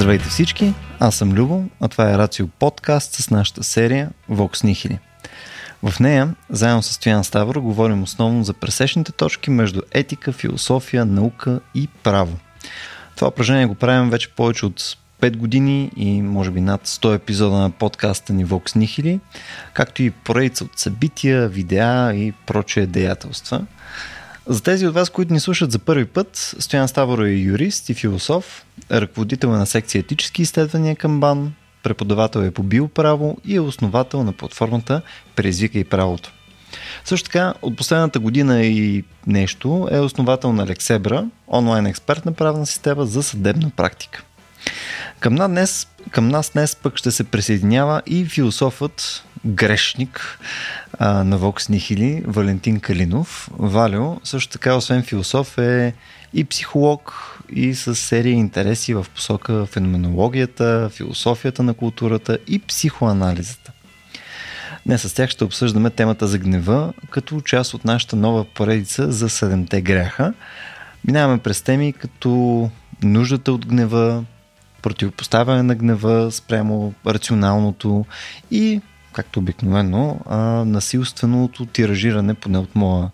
Здравейте всички, аз съм Любо, а това е Рацио подкаст с нашата серия Vox Nihili. В нея, заедно с Стоян Ставро, говорим основно за пресечните точки между етика, философия, наука и право. Това упражнение го правим вече повече от 5 години и може би над 100 епизода на подкаста ни Vox Nihili, както и поредица от събития, видеа и прочие деятелства – за тези от вас, които ни слушат за първи път, Стоян Ставро е юрист и философ, ръководител на секция етически изследвания към БАН, преподавател е по биоправо и е основател на платформата Преизвика и правото. Също така, от последната година и нещо е основател на Лексебра, онлайн експертна правна система за съдебна практика. Към нас, днес, към нас днес пък ще се присъединява и философът, грешник а, на Вокс Нихили, Валентин Калинов. Валио, също така, освен философ, е и психолог, и с серия интереси в посока феноменологията, философията на културата и психоанализата. Днес с тях ще обсъждаме темата за гнева, като част от нашата нова поредица за седемте гряха. Минаваме през теми като нуждата от гнева, противопоставяне на гнева спрямо рационалното и както обикновено, а, насилственото тиражиране, поне от моя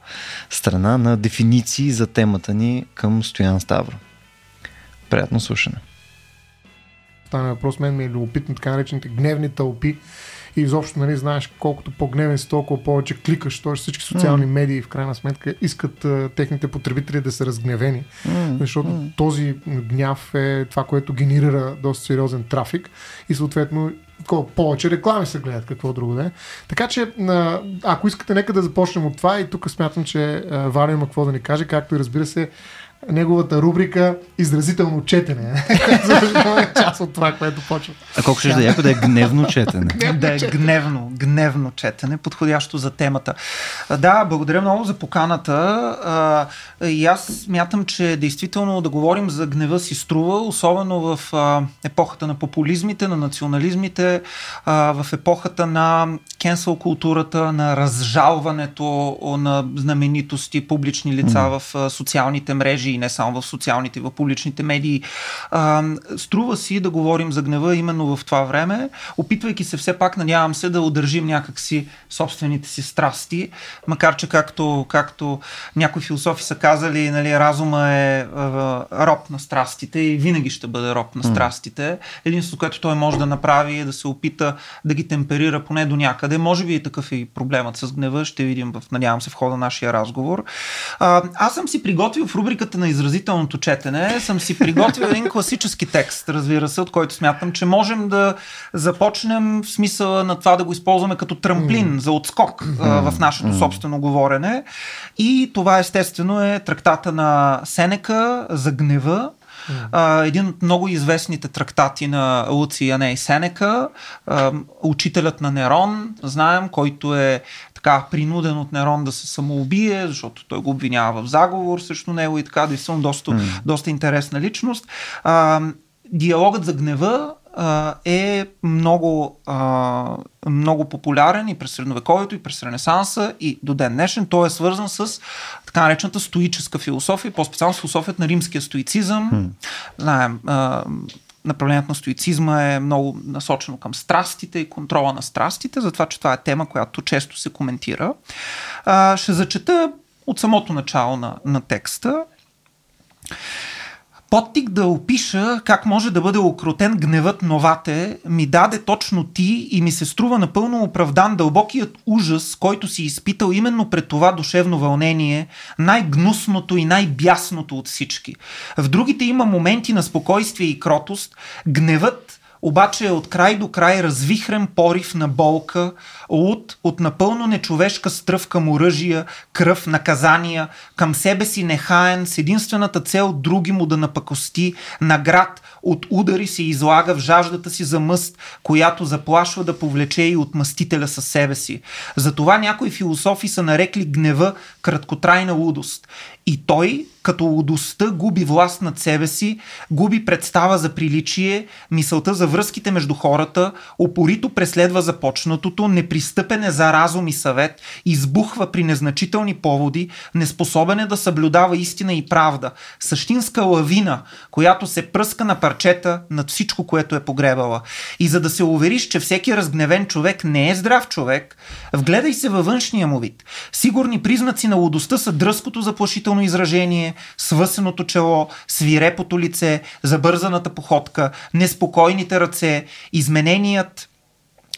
страна, на дефиниции за темата ни към Стоян Ставро. Приятно слушане. Стана въпрос, мен ми е любопитно така наречените гневни тълпи и изобщо, нали, знаеш, колкото по-гневен си, толкова повече кликаш. Тоест всички социални mm. медии, в крайна сметка, искат а, техните потребители да са разгневени. Mm. Защото mm. този гняв е това, което генерира доста сериозен трафик и съответно повече реклами се гледат, какво друго да е. Така че, ако искате, нека да започнем от това и тук смятам, че Валя има какво да ни каже, както и разбира се, неговата рубрика изразително четене. Е част от това, което почва. А колко ще да яко да е гневно четене? да е гневно, гневно четене, подходящо за темата. Да, благодаря много за поканата. И аз мятам, че действително да говорим за гнева си струва, особено в епохата на популизмите, на национализмите, в епохата на кенсъл културата, на разжалването на знаменитости, публични лица mm. в социалните мрежи и не само в социалните, в публичните медии. А, струва си да говорим за гнева именно в това време, опитвайки се все пак, надявам се, да удържим някакси собствените си страсти, макар че както, както някои философи са казали, нали, разума е а, роб на страстите и винаги ще бъде роб на страстите. Единството, което той може да направи е да се опита да ги темперира поне до някъде. Може би и такъв е и проблемът с гнева, ще видим, в, надявам се, в хода на нашия разговор. А, аз съм си приготвил в рубриката на на изразителното четене съм си приготвил един класически текст, разбира се, от който смятам, че можем да започнем в смисъла на това да го използваме като трамплин за отскок в нашето собствено говорене. И това естествено е трактата на Сенека за гнева, Uh, един от много известните трактати на Луци Яней Сенека, uh, учителят на Нерон, знаем, който е така принуден от Нерон да се самоубие, защото той го обвинява в заговор срещу него и така, действително доста, mm. доста интересна личност. А, диалогът за гнева е много, много популярен и през средновековието, и през Ренесанса, и до ден днешен. Той е свързан с така наречената стоическа философия, по-специално с философията на римския стоицизъм. Знаем, а, направлението на стоицизма е много насочено към страстите и контрола на страстите, затова, че това е тема, която често се коментира. Ще зачета от самото начало на, на текста. Подтик да опиша как може да бъде окротен гневът новате, ми даде точно ти и ми се струва напълно оправдан дълбокият ужас, който си изпитал именно пред това душевно вълнение, най-гнусното и най-бясното от всички. В другите има моменти на спокойствие и кротост, гневът обаче е от край до край развихрен порив на болка, луд от напълно нечовешка стръв към оръжия, кръв, наказания, към себе си нехаен, с единствената цел други му да напакости, наград от удари се излага в жаждата си за мъст, която заплашва да повлече и от мъстителя със себе си. Затова някои философи са нарекли гнева краткотрайна лудост. И той, като лудостта губи власт над себе си, губи представа за приличие, мисълта за връзките между хората, опорито преследва започнатото, непристъпен е за разум и съвет, избухва при незначителни поводи, неспособен е да съблюдава истина и правда, същинска лавина, която се пръска на парчета над всичко, което е погребала. И за да се увериш, че всеки разгневен човек не е здрав човек, вгледай се във външния му вид. Сигурни признаци на лудостта са дръското заплашително изражение, свъсеното чело, свирепото лице, забързаната походка, неспокойните ръце, измененият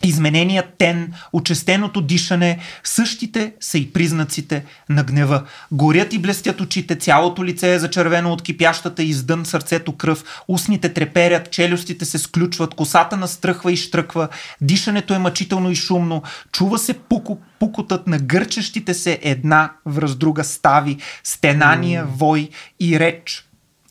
Измененият тен, очестеното дишане, същите са и признаците на гнева. Горят и блестят очите, цялото лице е зачервено от кипящата издън сърцето кръв, устните треперят, челюстите се сключват, косата настръхва и штръква, дишането е мъчително и шумно, чува се пуко, пукотът на гърчещите се една връз друга стави, стенания, вой и реч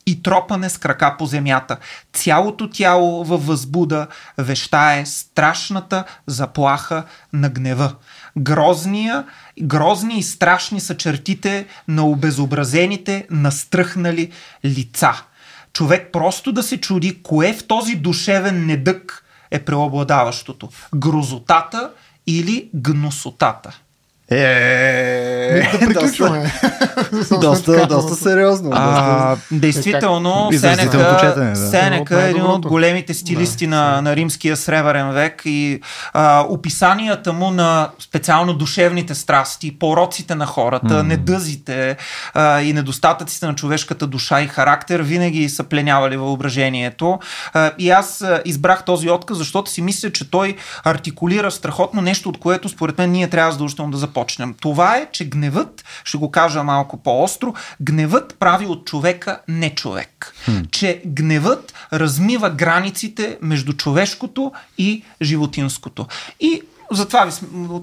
и тропане с крака по земята. Цялото тяло във възбуда вещае страшната заплаха на гнева. Грозния, грозни и страшни са чертите на обезобразените, настръхнали лица. Човек просто да се чуди кое в този душевен недък е преобладаващото. Грозотата или гносотата. Е, Да приключваме. доста, доста сериозно. А, доста... действително, Е, Изразително Сенека, да. Сенека е един от големите стилисти Да, на, на римския сребърен век и а, описанията му на специално душевните страсти, пороците на хората, недъзите а, и недостатъците на човешката душа и характер винаги са пленявали въображението. А, и аз избрах този отказ, защото си мисля, че той артикулира страхотно нещо, от което според мен ние трябва задължително да започнем. Това е, че гневът, ще го кажа малко по-остро, гневът прави от човека не човек. Че гневът размива границите между човешкото и животинското. И затова ви,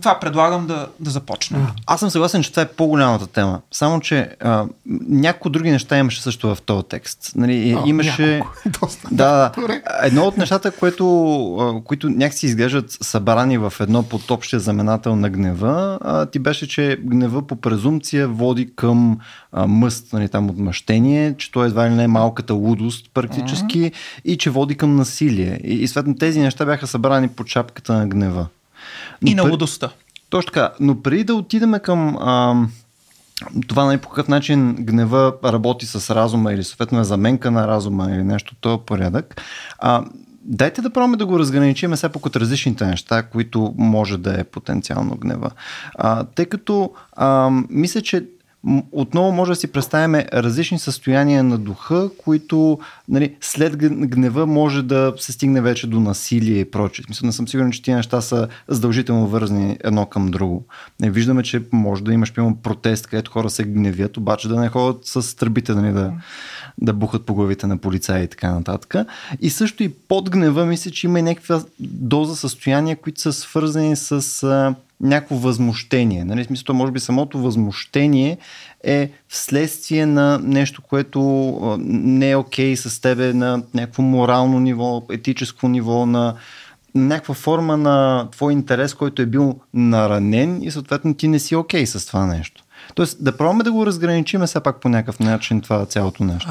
това предлагам да, да започнем. Аз съм съгласен, че това е по-голямата тема. Само, че а, някои други неща имаше също в този текст. Нали, А, имаше... няколко. Доста. Да. Едно от нещата, което, а, които някакси изглеждат събрани в едно под общия знаменател на гнева, а, ти беше, че гнева по презумпция води към а, мъст, нали, там отмъщение, че той едва ли не е малката лудост практически и че води към насилие. И, и съответно тези неща бяха събрани под шапката на гнева. Но И на лудостта. точно така. Но преди да отидем към ам, това нали, по какъв начин гнева работи с разума или съответно е заменка на разума или нещо от този порядък, а, дайте да пробваме да го разграничим все пак от различните неща, които може да е потенциално гнева. А, тъй като а, мисля, че отново може да си представяме различни състояния на духа, които нали, след гнева може да се стигне вече до насилие и прочее. Смисъл, не съм сигурен, че тия неща са задължително вързани едно към друго. Не виждаме, че може да имаш примерно протест, където хора се гневят, обаче да не ходят с тръбите, нали, да, да бухат по главите на полицаи и така нататък. И също и под гнева мисля, че има и някаква доза състояния, които са свързани с някакво възмущение. Нали? Смисъл, може би самото възмущение е вследствие на нещо, което не е окей с тебе на някакво морално ниво, етическо ниво, на някаква форма на твой интерес, който е бил наранен и съответно ти не си окей с това нещо. Тоест да пробваме да го разграничим все пак по някакъв начин това цялото нещо.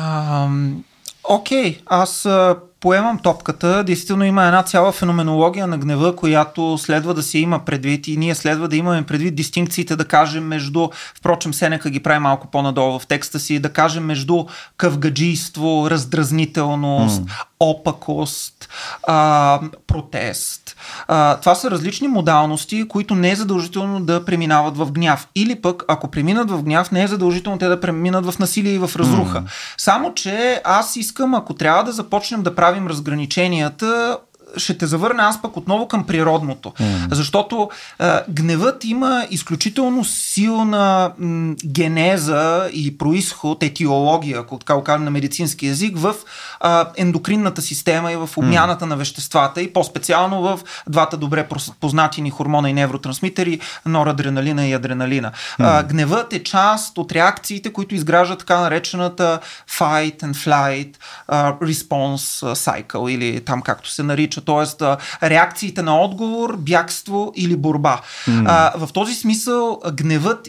Окей, аз а, поемам топката. Действително има една цяла феноменология на гнева, която следва да се има предвид и ние следва да имаме предвид дистинкциите, да кажем между, впрочем Сенека ги прави малко по-надолу в текста си, да кажем между къвгаджийство, раздразнителност, опакост, а, протест. А, това са различни модалности, които не е задължително да преминават в гняв. Или пък, ако преминат в гняв, не е задължително те да преминат в насилие и в разруха. Mm. Само, че аз искам, ако трябва да започнем да правим разграниченията, ще те завърна аз пък отново към природното. Mm. Защото а, гневът има изключително силна м, генеза и происход, етиология, ако така го кажем на медицински язик, в а, ендокринната система и в обмяната mm. на веществата и по-специално в двата добре познати ни хормона и невротрансмитери, норадреналина и адреналина. Mm. А, гневът е част от реакциите, които изграждат така наречената fight and flight а, response cycle или там както се нарича, т.е. реакциите на отговор, бягство или борба. Mm. А, в този смисъл гневът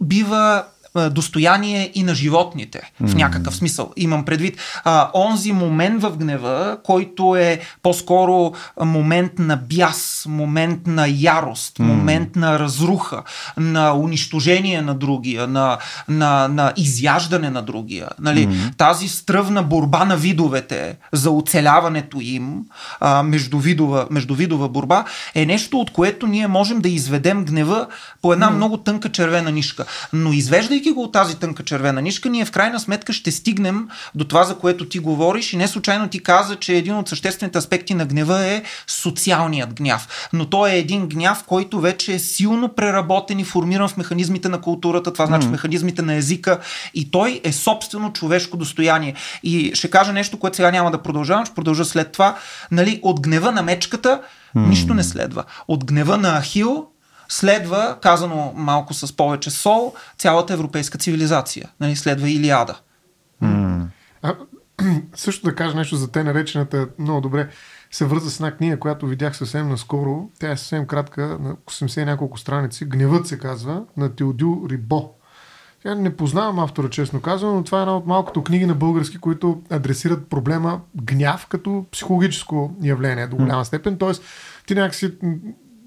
бива достояние и на животните, в някакъв смисъл. Имам предвид а, онзи момент в гнева, който е по-скоро момент на бяс, момент на ярост, момент на разруха, на унищожение на другия, на, на, на изяждане на другия. Нали? Тази стръвна борба на видовете за оцеляването им, а, междувидова, междувидова борба, е нещо, от което ние можем да изведем гнева по една много тънка червена нишка. Но извеждайки го от тази тънка червена нишка, ние в крайна сметка ще стигнем до това, за което ти говориш и не случайно ти каза, че един от съществените аспекти на гнева е социалният гняв. Но той е един гняв, който вече е силно преработен и формиран в механизмите на културата, това значи в механизмите на езика и той е собствено човешко достояние. И ще кажа нещо, което сега няма да продължавам, ще продължа след това. Нали, от гнева на мечката нищо не следва. От гнева на Ахил следва, казано малко с повече сол, цялата европейска цивилизация. Нали, следва Илиада. А, също да кажа нещо за те наречената много добре се връза с една книга, която видях съвсем наскоро. Тя е съвсем кратка, на 80 и няколко страници. Гневът се казва, на Теодил Рибо. Тя не познавам автора, честно казвам, но това е една от малкото книги на български, които адресират проблема гняв като психологическо явление до голяма степен. Тоест, ти някакси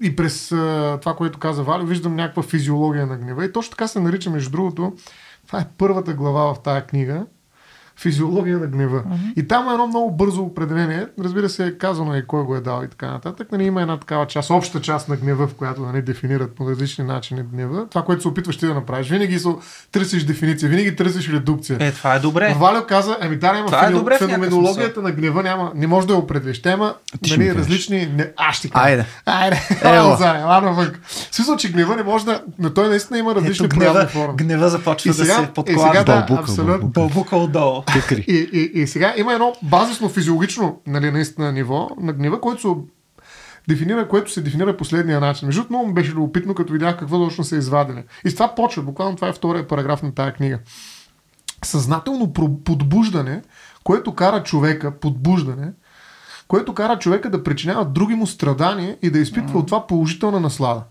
и през а, това, което каза Валю, виждам някаква физиология на гнева. И точно така се нарича, между другото, това е първата глава в тая книга. Физиология на гнева. И там е едно много бързо определение. Разбира се, е казано е кой го е дал и така нататък. Нали, има една такава част, обща част на гнева, в която нали, дефинират по различни начини гнева. Това, което се опитваш ти да направиш. Винаги се търсиш дефиниция, винаги търсиш редукция. Е, това е добре. Валю каза, ами да, има Това е добре феноменологията на гнева, няма, не може да я определиш. Те има нали, различни... Не, аз ще кажа. Айде. Айде. В смисъл, че гнева не може да... Но той наистина има различни Ето гнева, форми. гнева започва И да се и подклажда. сега да, Бълбука, абсолютно. бълбука. Бълбука Тъкри. И, и, и сега има едно базисно физиологично нали, наистина ниво на гнева, което се дефинира, което се дефинира последния начин. Между много беше любопитно, като видях какво точно са извадили. И с това почва, буквално това е втория параграф на тая книга. Съзнателно подбуждане, което кара човека, подбуждане, което кара човека да причинява други му страдания и да изпитва от това положителна наслада.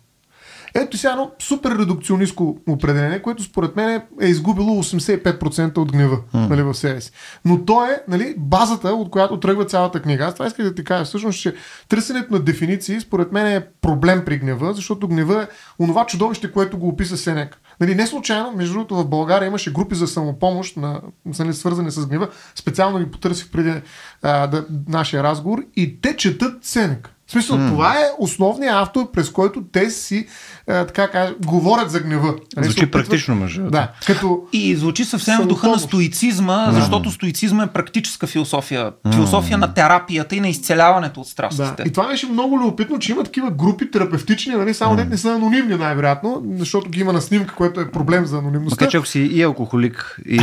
Ето сега едно супер редукционистко определение, което според мен е изгубило 85% от гнева нали, в себе си. Но то е нали, базата, от която тръгва цялата книга. Аз това исках да ти кажа всъщност, че търсенето на дефиниции според мен е проблем при гнева, защото гнева е онова чудовище, което го описа Сенек. Нали, не случайно, между другото, в България имаше групи за самопомощ, на, нали, свързани с гнева. Специално ги потърсих преди а, да, нашия разговор и те четат Сенек. В смисъл, mm. това е основният автор, през който те си, а, така кажа, говорят за гнева. Нали, се Звучи опитват- практично, между. Да, като И звучи съвсем в духа на стоицизма, защото стоицизма е практическа философия. Философия на терапията и на изцеляването от Да. страстите. И това беше много любопитно, че има такива групи терапевтични, нали, само mm. не са анонимни най-вероятно, защото ги има на снимка, което е проблем за анонимността. Макар че ако си и алкохолик, и,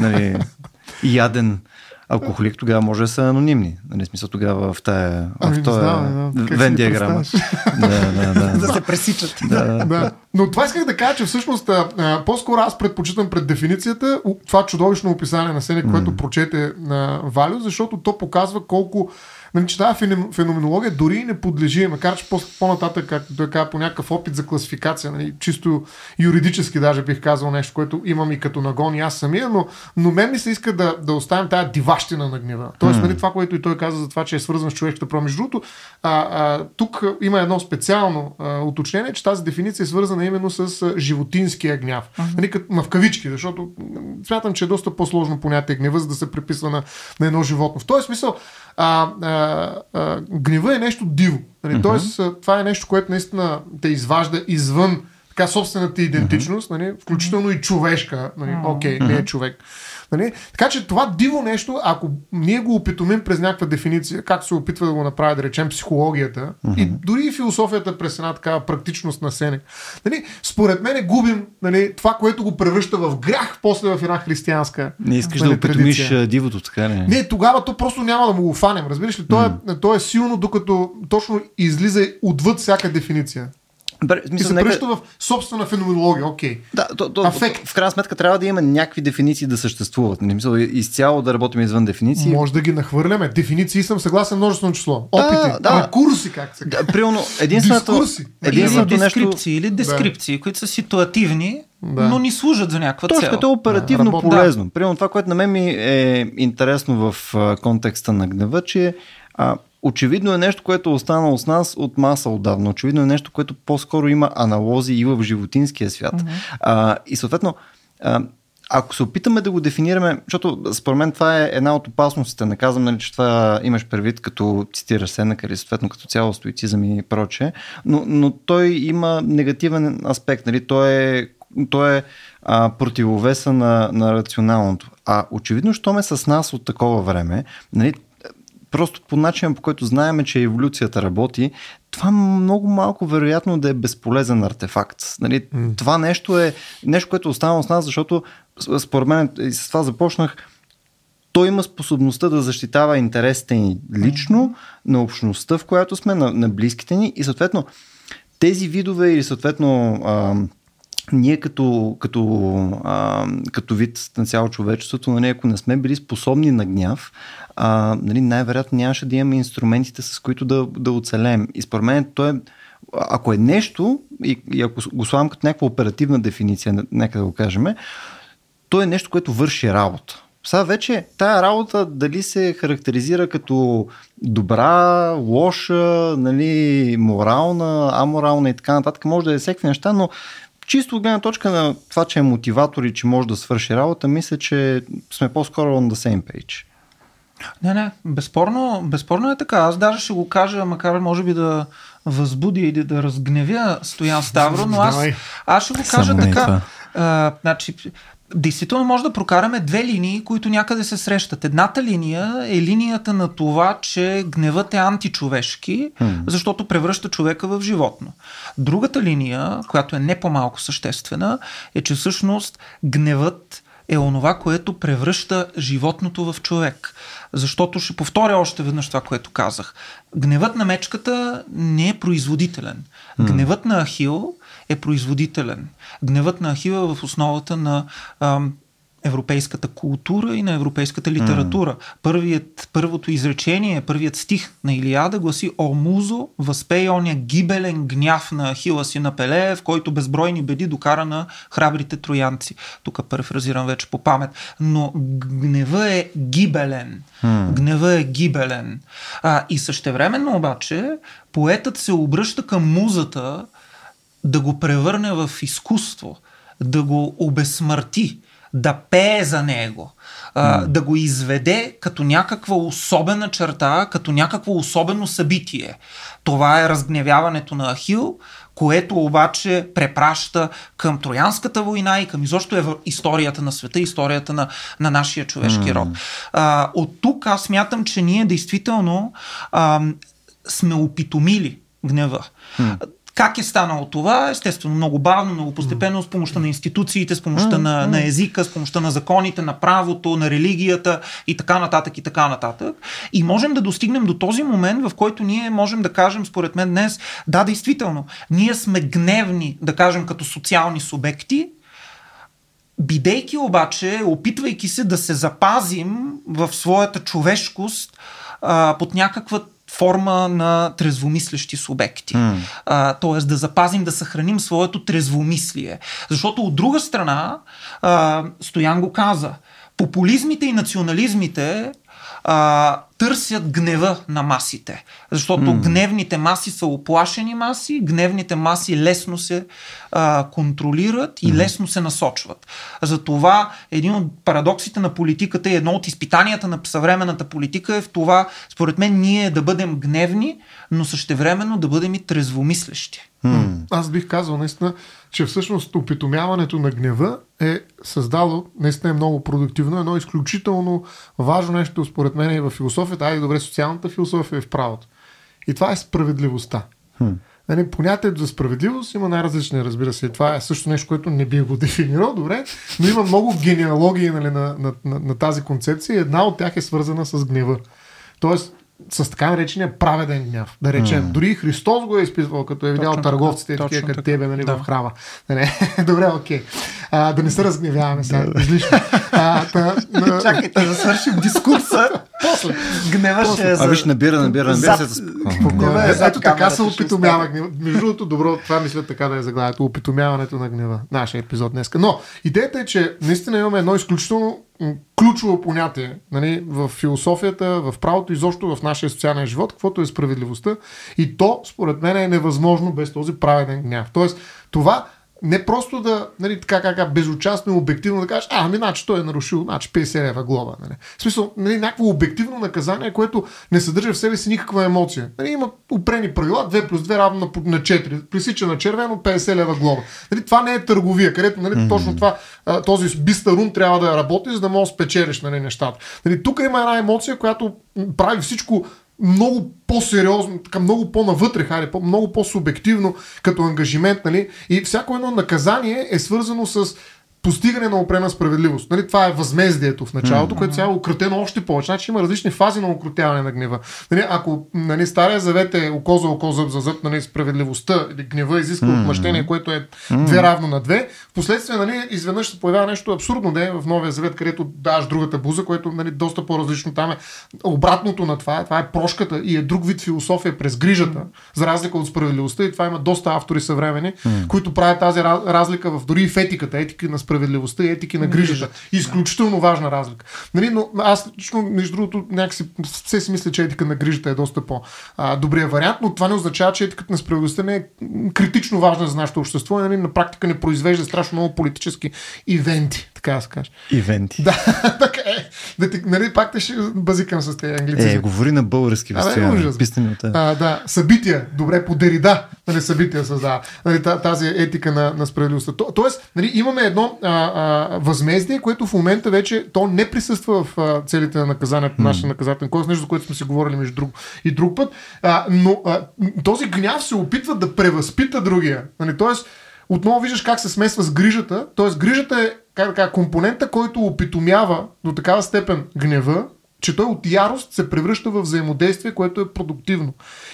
нали, и яден алкохолик, тогава може да са анонимни. Нали, смисъл тогава в тая Ами, в знам, си Вен диаграма. Да, да, да. да се пресичат. да. да. Но това исках да кажа, че всъщност а, по-скоро аз предпочитам пред дефиницията това чудовищно описание на Сенек, което прочете на Валю, защото то показва колко Нали, че тази феном- феноменология дори не подлежи, макар че по- по-нататък, както той казва, по някакъв опит за класификация, нали, чисто юридически даже бих казал нещо, което имам и като нагон и аз самия, но, но мен ми се иска да, да оставим тази диващина на гнева. Тоест, нали, това, което и той каза за това, че е свързан с човешката природа. Между другото, а, а, тук има едно специално а, уточнение, че тази дефиниция е свързана именно с животинския гняв. Нали, като, в кавички, защото смятам, че е доста по-сложно понятие гнева, за да се приписва на, на едно животно. В този смисъл, а, а, а, гнева е нещо диво. Нали? Тоест, а, това е нещо, което наистина те изважда извън така собствената идентичност, нали? включително и човешка. Нали? Окей, не е човек. Нали? Така че това диво нещо, ако ние го опитомим през някаква дефиниция, както се опитва да го направи, да речем, психологията и дори и философията през една такава практичност на Сенек, нали? според мен губим нали, това, което го превръща в грях, после в една християнска Не искаш нали, да опитомиш дивото, така ли? Не, тогава то просто няма да му го фанем. Разбираш ли? То е, то е силно, докато точно излиза отвъд всяка дефиниция. И смисъл, се нека- в собствена феноменология. Окей. Да, то, то, Афект. в крайна сметка трябва да има някакви дефиниции да съществуват. Не мисля изцяло да работим извън дефиниции. Може да ги нахвърляме. Дефиниции съм съгласен множествено число. Опити. да. Рекурси, как се казва. Да, примерно, единственото, Дискурси. Или единственото нещо... дескрипции, или дескрипции, които са ситуативни, да. но ни служат за някаква Точно цел. като е оперативно да, полезно. Да. Примерно това, което на мен ми е интересно в контекста на гнева, че а, очевидно е нещо, което е останало с нас от маса отдавна. Очевидно е нещо, което по-скоро има аналози и в животинския свят. Mm-hmm. А, и съответно, а, ако се опитаме да го дефинираме, защото според мен това е една от опасностите, не казвам, нали, че това имаш предвид като цитираш Сенека или съответно като цяло стоицизъм и прочее, но, но той има негативен аспект, нали, той е, той е а, противовеса на, на рационалното. А очевидно, що ме с нас от такова време, нали, просто по начин, по който знаем, че еволюцията работи, това много малко вероятно да е безполезен артефакт. Нали, mm. Това нещо е нещо, което е останало с нас, защото според мен и с това започнах, той има способността да защитава интересите ни лично, на общността, в която сме, на, на близките ни и съответно тези видове или съответно а, ние като, като, а, като вид на цяло човечеството, нали, ако не сме били способни на гняв, а, нали, най-вероятно нямаше да имаме инструментите, с които да, да оцелем. И според мен то е, ако е нещо, и, и ако го слагам като някаква оперативна дефиниция, нека да го кажем, то е нещо, което върши работа. Сега вече тая работа дали се характеризира като добра, лоша, нали, морална, аморална и така нататък, може да е всеки неща, но чисто от гледна точка на това, че е мотиватор и че може да свърши работа, мисля, че сме по-скоро on the same page. Не, не, безспорно, безспорно е така. Аз даже ще го кажа, макар може би да възбуди или да разгневя Стоян Ставро, но аз, аз ще го кажа Само така. А, значи, Действително може да прокараме две линии, които някъде се срещат. Едната линия е линията на това, че гневът е античовешки, hmm. защото превръща човека в животно. Другата линия, която е не по-малко съществена, е, че всъщност гневът е онова, което превръща животното в човек. Защото ще повторя още веднъж това, което казах. Гневът на мечката не е производителен. Гневът на Ахил е производителен. Гневът на Ахил е в основата на ам, европейската култура и на европейската литература. Mm. Първият, първото изречение, първият стих на Илиада гласи О музо, възпей оня гибелен гняв на Ахила си на Пеле, в който безбройни беди докара на храбрите троянци. Тук перефразирам вече по памет. Но гнева е гибелен. Mm. Гнева е гибелен. А, и същевременно обаче поетът се обръща към музата да го превърне в изкуство, да го обесмърти, да пее за него, а, да го изведе като някаква особена черта, като някакво особено събитие. Това е разгневяването на Ахил, което обаче препраща към Троянската война и към изобщо е историята на света, историята на, на нашия човешки род. А, от тук аз смятам, че ние действително а, сме опитомили гнева. Как е станало това? Естествено, много бавно, много постепенно, с помощта на институциите, с помощта на, на езика, с помощта на законите, на правото, на религията и така нататък и така нататък. И можем да достигнем до този момент, в който ние можем да кажем, според мен днес, да, действително, ние сме гневни, да кажем, като социални субекти, бидейки обаче, опитвайки се да се запазим в своята човешкост а, под някаква форма на трезвомислещи субекти. Mm. А, тоест да запазим, да съхраним своето трезвомислие. Защото от друга страна, а, Стоян го каза, популизмите и национализмите а, търсят гнева на масите. Защото mm. гневните маси са оплашени маси, гневните маси лесно се а, контролират и mm. лесно се насочват. Затова един от парадоксите на политиката и едно от изпитанията на съвременната политика е в това, според мен, ние да бъдем гневни, но същевременно да бъдем и трезвомислещи. Mm. Аз бих казал наистина, че всъщност опитомяването на гнева е създало, наистина е много продуктивно, едно изключително важно нещо, според мен, и в философията, а и добре социалната философия е в правото. И това е справедливостта. Hmm. Нали, понятието за справедливост има най-различни, разбира се. Това е също нещо, което не бих го дефинирал, добре, но има много генеалогии нали, на, на, на, на тази концепция. Една от тях е свързана с гнева. Тоест, с така наречения праведен гняв. Да речем. М. Дори и Христос го е изпитвал, като е видял Точно търговците, точно такива като тебе, нали, Да. в храма. Не, не. Добре, окей. А, да не се разгневяваме сега. Излишно. А, та, на- Чакайте да свършим дискурса. После. Гнева ще е А за... виж, набира, набира, набира се. Зад- Спокойно. Е Ето така се опитомява гнева. Между другото, добро, това мисля така да е заглавието. Опитомяването на гнева. Нашия епизод днес. Но идеята е, че наистина имаме едно изключително ключово понятие нали, в философията, в правото, изобщо в нашия социален живот, каквото е справедливостта. И то, според мен, е невъзможно без този праведен гняв. Тоест, това не просто да, нали, така как безучастно и обективно да кажеш, а, ами, значи той е нарушил, значи 50 лева глоба. Нали. В смисъл, нали, някакво обективно наказание, което не съдържа в себе си никаква емоция. Нали, има упрени правила, 2 плюс 2 равно на, на 4. Пресича на червено, 50 лева глоба. Нали, това не е търговия, където нали, mm-hmm. точно това, този бистарун трябва да работи, за да можеш да спечелиш нали, нещата. Нали, тук има една емоция, която прави всичко много по-сериозно, така много по-навътре, по- много по-субективно като ангажимент, нали? И всяко едно наказание е свързано с постигане на опрена справедливост. Нали, това е възмездието в началото, mm-hmm. което сега е укротено още повече. Значи има различни фази на укротяване на гнева. Нали, ако нали, стария завет е око за око, зъб за зъб, нали, справедливостта или гнева изисква mm-hmm. отмъщение, което е две равно на две, впоследствие нали, изведнъж се появява нещо абсурдно да е в новия завет, където даваш другата буза, което нали, доста по-различно там е. Обратното на това, това е прошката и е друг вид философия през грижата, за разлика от справедливостта. И това има доста автори съвремени, които правят тази раз- разлика в дори и в етиката, етика на справедливостта и етики на грижата. Изключително важна разлика. Нали, но аз лично, между другото, някакси все си мисля, че етика на грижата е доста по-добрия вариант, но това не означава, че етиката на справедливостта не е критично важна за нашето общество и нали, на практика не произвежда страшно много политически ивенти, така да се каже. Ивенти. Да, така е. Да ти, нали, пак те ще базикам с тези англицизми. Е, говори на български постоянно. А, да, събития. Добре, по Дерида, нали, събития създава. Нали, та- тази етика на, на справедливостта. То, тоест, нали, имаме едно а, а, възмездие, което в момента вече то не присъства в а, целите на наказанието, mm. нашия наказателен кодекс, нещо, за което сме си говорили между друг и друг път. А, но а, този гняв се опитва да превъзпита другия. Нали, тоест, отново виждаш как се смесва с грижата. Тоест, грижата е как да кажа, компонента, който опитомява до такава степен гнева, че той от ярост се превръща в взаимодействие, което е продуктивно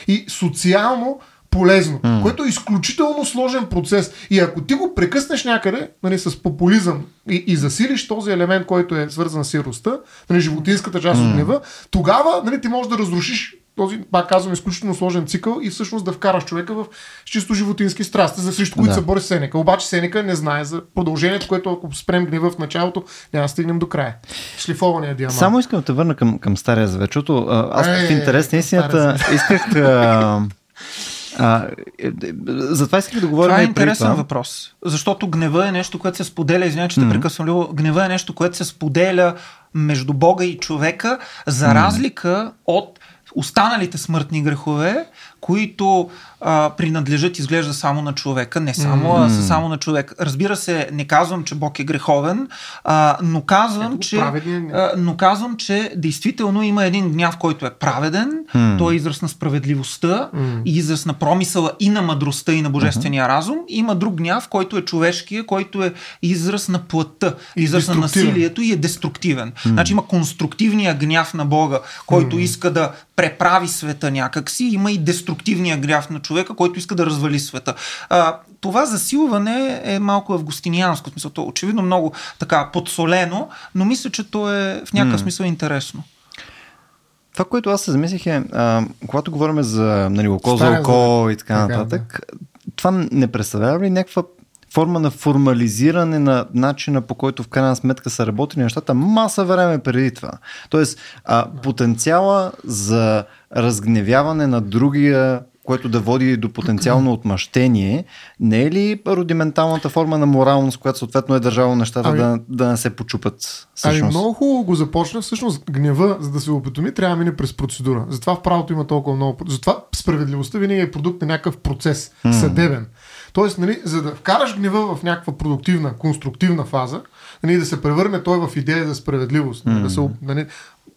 и социално полезно, mm. което е изключително сложен процес. И ако ти го прекъснеш някъде нали, с популизъм и, и засилиш този елемент, който е свързан с яростта, нали, животинската част mm. от гнева, тогава нали, ти можеш да разрушиш този, пак казвам, изключително сложен цикъл и всъщност да вкараш човека в чисто животински страсти, за срещу които Да. се бори Сенека. Обаче Сенека не знае за продължението, което ако спрем гнева в началото, няма да стигнем до края. Шлифования диамант. Само искам да те върна към, към Стария Завет, защото аз Е, в интерес на истината исках... А, а, е, е, затова исках да говорим Това е интересен това. въпрос. Защото гнева е нещо, което се споделя, извинявай, че те прекъсвам, Любо, гнева е нещо, което се споделя между Бога и човека, за разлика от останалите смъртни грехове, които а, принадлежат, изглежда само на човека. Не само, а са само на човек. Разбира се, не казвам, че Бог е греховен, а, но казвам, че, гняв. а, но казвам, че действително има един гняв, който е праведен, той е израз на справедливостта, и израз на промисъла и на мъдростта и на божествения разум. Има друг гняв, който е човешкия, който е израз на плътта, И израз на насилието и е деструктивен. Значи има конструктивния гняв на Бога, който иска да преправи света някакси, има и деструктивния гняв на човека, който иска да развали света. А, това засилване е малко августинианско, в смисъл, то очевидно много така подсолено, но мисля, че то е в някакъв смисъл интересно. Това, което аз се замислих е, а, когато говорим за нали, око за око и така нататък, това не представлява ли някаква форма на формализиране на начина по който в крайна сметка са работили нещата маса време преди това. Тоест, а, потенциала за разгневяване на другия което да води до потенциално отмъщение, не е ли рудименталната форма на моралност, която съответно е държала нещата Ами- да, да не се почупат? Ами Всъщност? много хубаво го започна. Всъщност гнева, за да се опитоми, трябва да мине през процедура. Затова в правото има толкова много. Затова справедливостта винаги е продукт на някакъв процес, съдебен. Тоест, нали, за да вкараш гнева в някаква продуктивна, конструктивна фаза, нали, да се превърне той в идея за справедливост. Нали, да се, нали,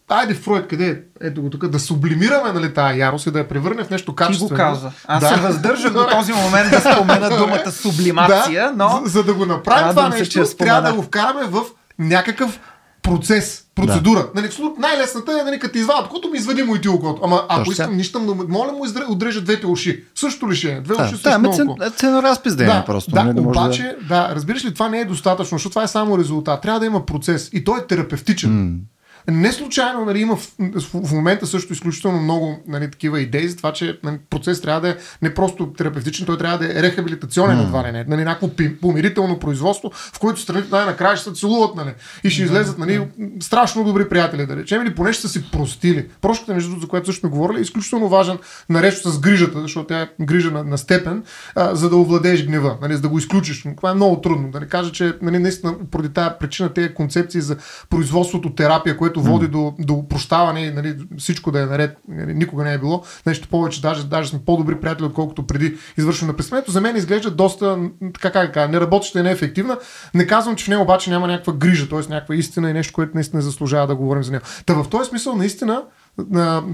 Айде Фройд, къде е? Ето го тук, да сублимираме нали, тази ярост и да я превърне в нещо Ти качествено. го каза. Аз Да. се въздържах до този момент да спомена думата сублимация, да, но... за, за да го направим това се, нещо, че я трябва да го вкараме в някакъв процес, процедура. Да. Нали, най-лесната е, нали, като извадят окото ми извади му и ти окото. Ама ако Точно. искам, нищам да моля му отрежа двете уши. Също ли ще е? Две да, уши да, също да, ценоразпис да, да е просто. Да, нали, да обаче, да... да, разбираш ли, това не е достатъчно, защото това е само резултат. Трябва да има процес и той е терапевтичен. Mm. Не случайно нали, има в, в, момента също изключително много нали, такива идеи за това, че нали, процес трябва да е не просто терапевтичен, той трябва да е рехабилитационен, mm. едва ли не. Нали, някакво помирително производство, в което страните най-накрая ще се целуват нали, и ще излезат нали, страшно добри приятели, да речем, или поне ще са си простили. Прошката, между другото, за която също сме говорили, е изключително важен, наред с грижата, защото тя е грижа на, на степен, а, за да овладееш гнева, нали, за да го изключиш. Това е много трудно. Да не кажа, че нали, наистина поради тази причина тези концепции за производството терапия, което което води до, до прощаване, нали, всичко да е наред, нали, никога не е било. Нещо повече, даже, даже сме по-добри приятели, отколкото преди извършване на престъплението. За мен изглежда доста, така как кажа, неработеща и неефективна. Не казвам, че в нея обаче няма някаква грижа, т.е. някаква истина и нещо, което наистина заслужава да говорим за нея. Та в този смисъл, наистина,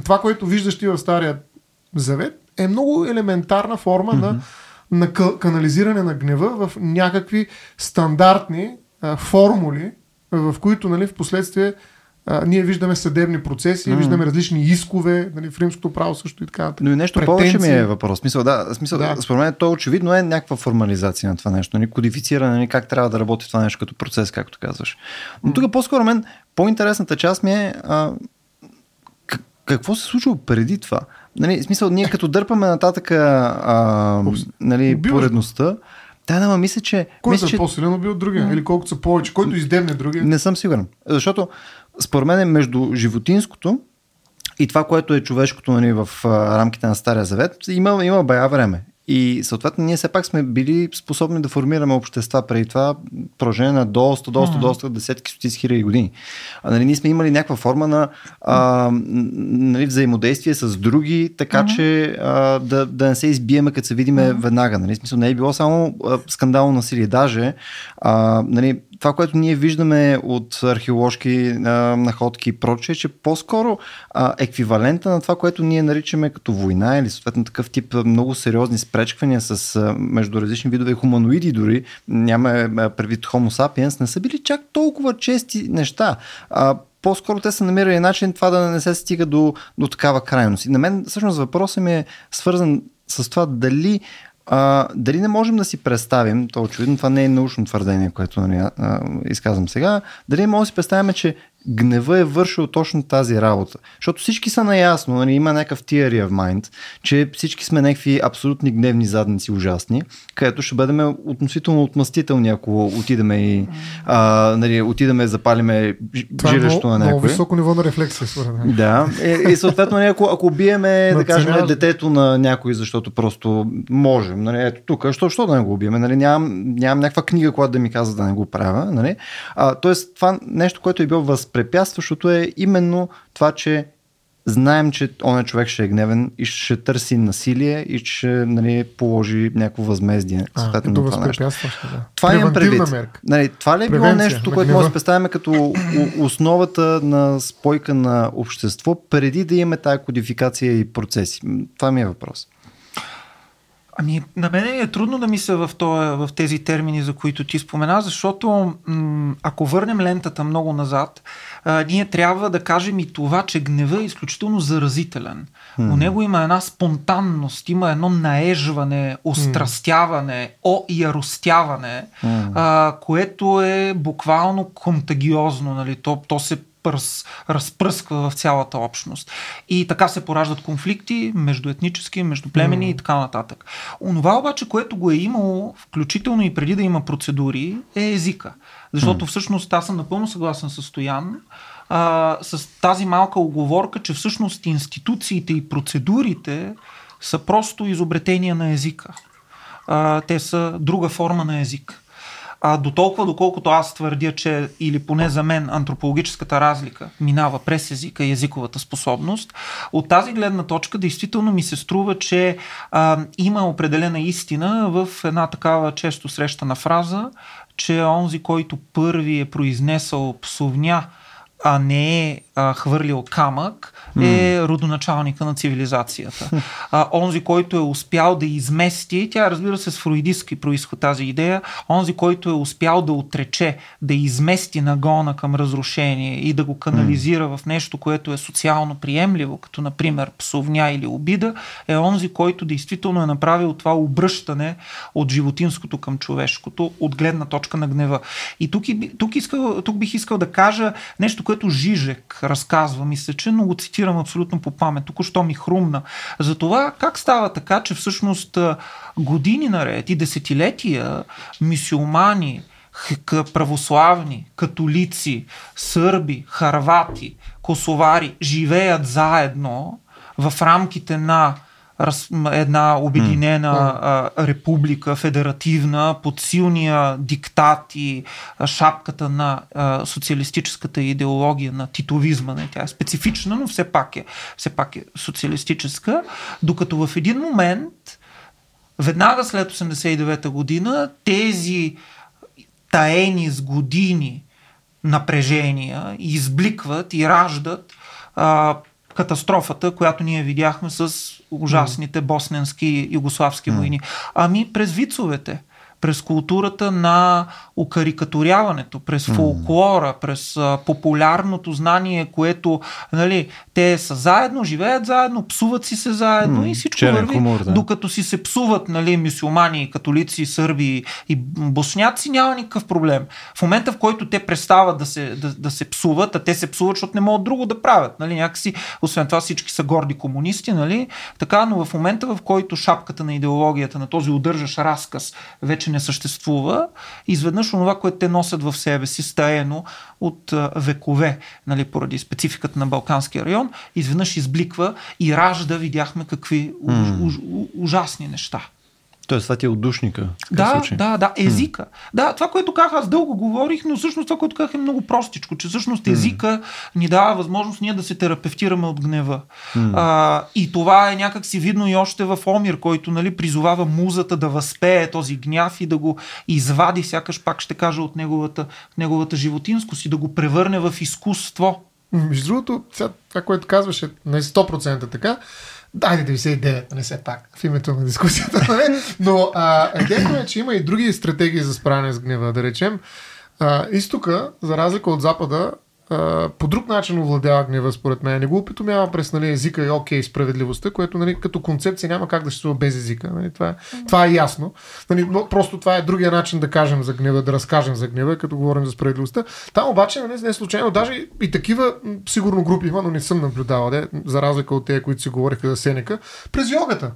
това, което виждаш ти в Стария Завет, е много елементарна форма mm-hmm. на на канализиране на гнева в някакви стандартни а, формули, в които нали, в последствие а, ние виждаме съдебни процеси, mm. виждаме различни искове, нали, в римското право също и така. Но и нещо претенции. повече ми е въпрос. Смисъл, да, смисъл, да. според мен то очевидно е някаква формализация на това нещо, нали, кодифициране, нали, как трябва да работи това нещо като процес, както казваш. Но тук по-скоро мен по-интересната част ми е а, какво се случва преди това. Нали, смисъл, ние като дърпаме нататък а, нали, поредността, да, да, мисля, че... Който мисля, е че... по-силен убил другия? Или колкото са повече? Който издемне другия? Не съм сигурен. Защото според мен е между животинското и това, което е човешкото нали, в рамките на Стария Завет, има, има бая време. И съответно ние все пак сме били способни да формираме общества преди това продължение на доста, доста, mm-hmm. доста десетки, стотици хиляди години. А, нали, ние сме имали някаква форма на а, нали, взаимодействие с други, така mm-hmm. че а, да, да не се избиеме, като се видиме mm-hmm. веднага. Нали? Смисъл, не е било само а, скандално насилие. Даже а, нали, това, което ние виждаме от археоложки а, находки и прочее, че по-скоро а, еквивалента на това, което ние наричаме като война или съответно такъв тип много сериозни спречквания с, а, между различни видове хуманоиди дори, няма предвид Homo sapiens, не са били чак толкова чести неща. А, по-скоро те са намирали начин това да не се стига до, до такава крайност. И на мен всъщност въпросът ми е свързан с това дали а, дали не можем да си представим, то очевидно това не е научно твърдение, което нали, а, изказвам сега, дали можем да си представим, че гнева е вършил точно тази работа. Защото всички са наясно, нали, има някакъв theory of mind, че всички сме някакви абсолютни гневни задници ужасни, където ще бъдем относително отмъстителни, ако отидеме и а, нали, отидеме запалиме Това жилището е на някой. Много високо ниво на рефлексия, според мен. Да, и, и съответно, нали, ако, ако убиеме, да кажем, детето на някой, защото просто можем, нали, ето тук, що, що да не го убиеме, нали, нямам, нямам някаква книга, която да ми казва да не го правя, нали. А, тоест, това нещо, което е било въз възпрепятстващото е именно това, че знаем, че оня човек ще е гневен и ще търси насилие и ще нали, положи някакво възмездие. А, като това, нещо. да. това имам предвид. Нали, това ли е било нещо, което може да представяме като основата на спойка на общество, преди да имаме тази кодификация и процеси? Това ми е въпрос. Ами, на мен е трудно да мисля в, това, в тези термини, за които ти спомена, защото м- ако върнем лентата много назад, а, ние трябва да кажем и това, че гнева е изключително заразителен. Mm. У него има една спонтанност, има едно наежване, острастяване, о яростяване, mm. а, което е буквално контагиозно. Нали? То, то се пърс, разпръсква в цялата общност. И така се пораждат конфликти между етнически, между племени mm. и така нататък. Онова обаче, което го е имало, включително и преди да има процедури, е езика. Защото mm. всъщност аз съм напълно съгласен с Стоян, а, с тази малка оговорка, че всъщност институциите и процедурите са просто изобретения на езика. А, те са друга форма на език. А до толкова, доколкото аз твърдя, че или поне за мен антропологическата разлика минава през езика и езиковата способност, от тази гледна точка действително ми се струва, че а, има определена истина в една такава често срещана фраза, че онзи, който първи е произнесъл псовня а не е а, хвърлил камък, е родоначалника на цивилизацията. А, онзи, който е успял да измести, тя разбира се с фруидистски происход тази идея, онзи, който е успял да отрече, да измести нагона към разрушение и да го канализира в нещо, което е социално приемливо, като например псовня или обида, е онзи, който действително е направил това обръщане от животинското към човешкото, от гледна точка на гнева. И тук, тук, искал, тук бих искал да кажа нещо, което Жижек разказва, мисля, че, но го цитирам абсолютно по памет. Току-що ми хрумна. За това как става така, че всъщност години наред и десетилетия мисюлмани, православни, католици, сърби, харвати, косовари живеят заедно в рамките на раз, една обединена mm. а, република, федеративна, под силния диктат и а, шапката на а, социалистическата идеология на титовизма. Не? Тя е специфична, но все пак е, все пак е социалистическа, докато в един момент, веднага след 89-та година, тези таени с години напрежения избликват и раждат а, катастрофата, която ние видяхме с ужасните босненски югославски войни. Ами през вицовете през културата на укарикатуряването, през фолклора, през а, популярното знание, което нали, те са заедно, живеят заедно, псуват си се заедно mm, и всичко върви, хумор, да. докато си се псуват нали, мюсюлмани, католици, сърби и босняци, няма никакъв проблем. В момента, в който те престават да се, да, да се псуват, а те се псуват, защото не могат друго да правят. Нали, някакси, освен това всички са горди комунисти, нали, така, но в момента, в който шапката на идеологията, на този удържаш разказ, вече не съществува, изведнъж онова, което те носят в себе си, стаено от векове, нали, поради спецификата на Балканския район, изведнъж избликва и ражда, видяхме какви mm. уж, уж, ужасни неща. Тоест, това ти е отдушника. Да, случай. да, да, езика. Mm. Да, това, което казах, аз дълго говорих, но всъщност това, което казах е много простичко, че всъщност езика mm. ни дава възможност ние да се терапевтираме от гнева. Mm. А, и това е някак си видно и още в Омир, който нали, призовава музата да възпее този гняв и да го извади, сякаш пак ще кажа, от неговата, неговата животинскост и да го превърне в изкуство. Между другото, това, което казваше, на 100% така, Дайде 99, не все пак, в името на дискусията. Нали? Но идеята е, че има и други стратегии за справяне с гнева. Да речем, а, изтока, за разлика от Запада, по друг начин овладява гнева, според мен. Не го опитомява през нали, езика и окей, справедливостта, което нали, като концепция няма как да съществува без езика. Нали, това, е, това е ясно. Нали, но просто това е другия начин да кажем за гнева, да разкажем за гнева, като говорим за справедливостта. Там обаче нали, не е случайно. Даже и, и такива сигурно групи има, но не съм наблюдавал, де, за разлика от тези, които си говориха за Сенека, през йогата.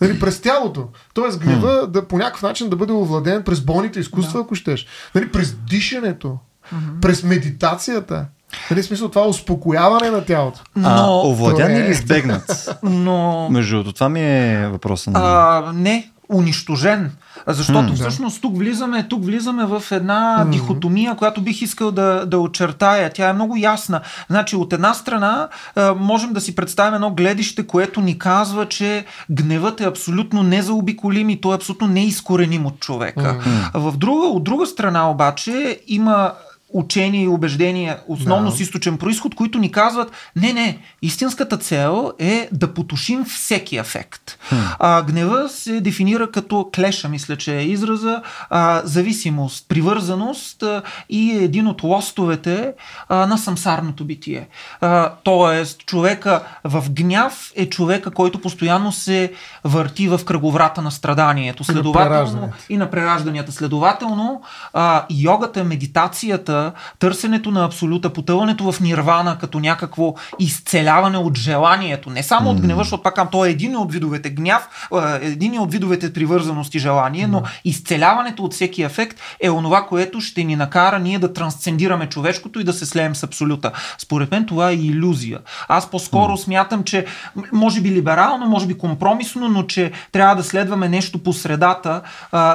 Нали, през тялото. Тоест гнева да по някакъв начин да бъде овладен през болните изкуства, да. ако щеш. Нали, през дишането, mm-hmm. през медитацията. Нали смисъл това успокояване на тялото? Но... А, овладян или избегнат? Но... Между другото, това ми е въпросът. А, не, унищожен. Защото mm, всъщност тук влизаме, тук влизаме в една mm. дихотомия, която бих искал да, да очертая. Тя е много ясна. Значи от една страна можем да си представим едно гледище, което ни казва, че гневът е абсолютно незаобиколим и той е абсолютно неизкореним от човека. В друга, от друга страна обаче има учения и убеждения, основно да. с източен происход, които ни казват, не, не, истинската цел е да потушим всеки ефект. Хм. А, гнева се дефинира като клеша, мисля, че е израза, а, зависимост, привързаност а, и един от лостовете а, на самсарното битие. А, тоест, човека в гняв е човека, който постоянно се върти в кръговрата на страданието. Следователно, и на преражданията. Следователно, а, йогата, медитацията, търсенето на абсолюта, потъването в нирвана като някакво изцеляване от желанието, не само от гнева, защото пак то е един от видовете гняв, един от видовете привързаност и желание, но изцеляването от всеки ефект е онова, което ще ни накара ние да трансцендираме човешкото и да се слеем с абсолюта. Според мен това е илюзия. Аз по-скоро смятам, че може би либерално, може би компромисно, но че трябва да следваме нещо по средата,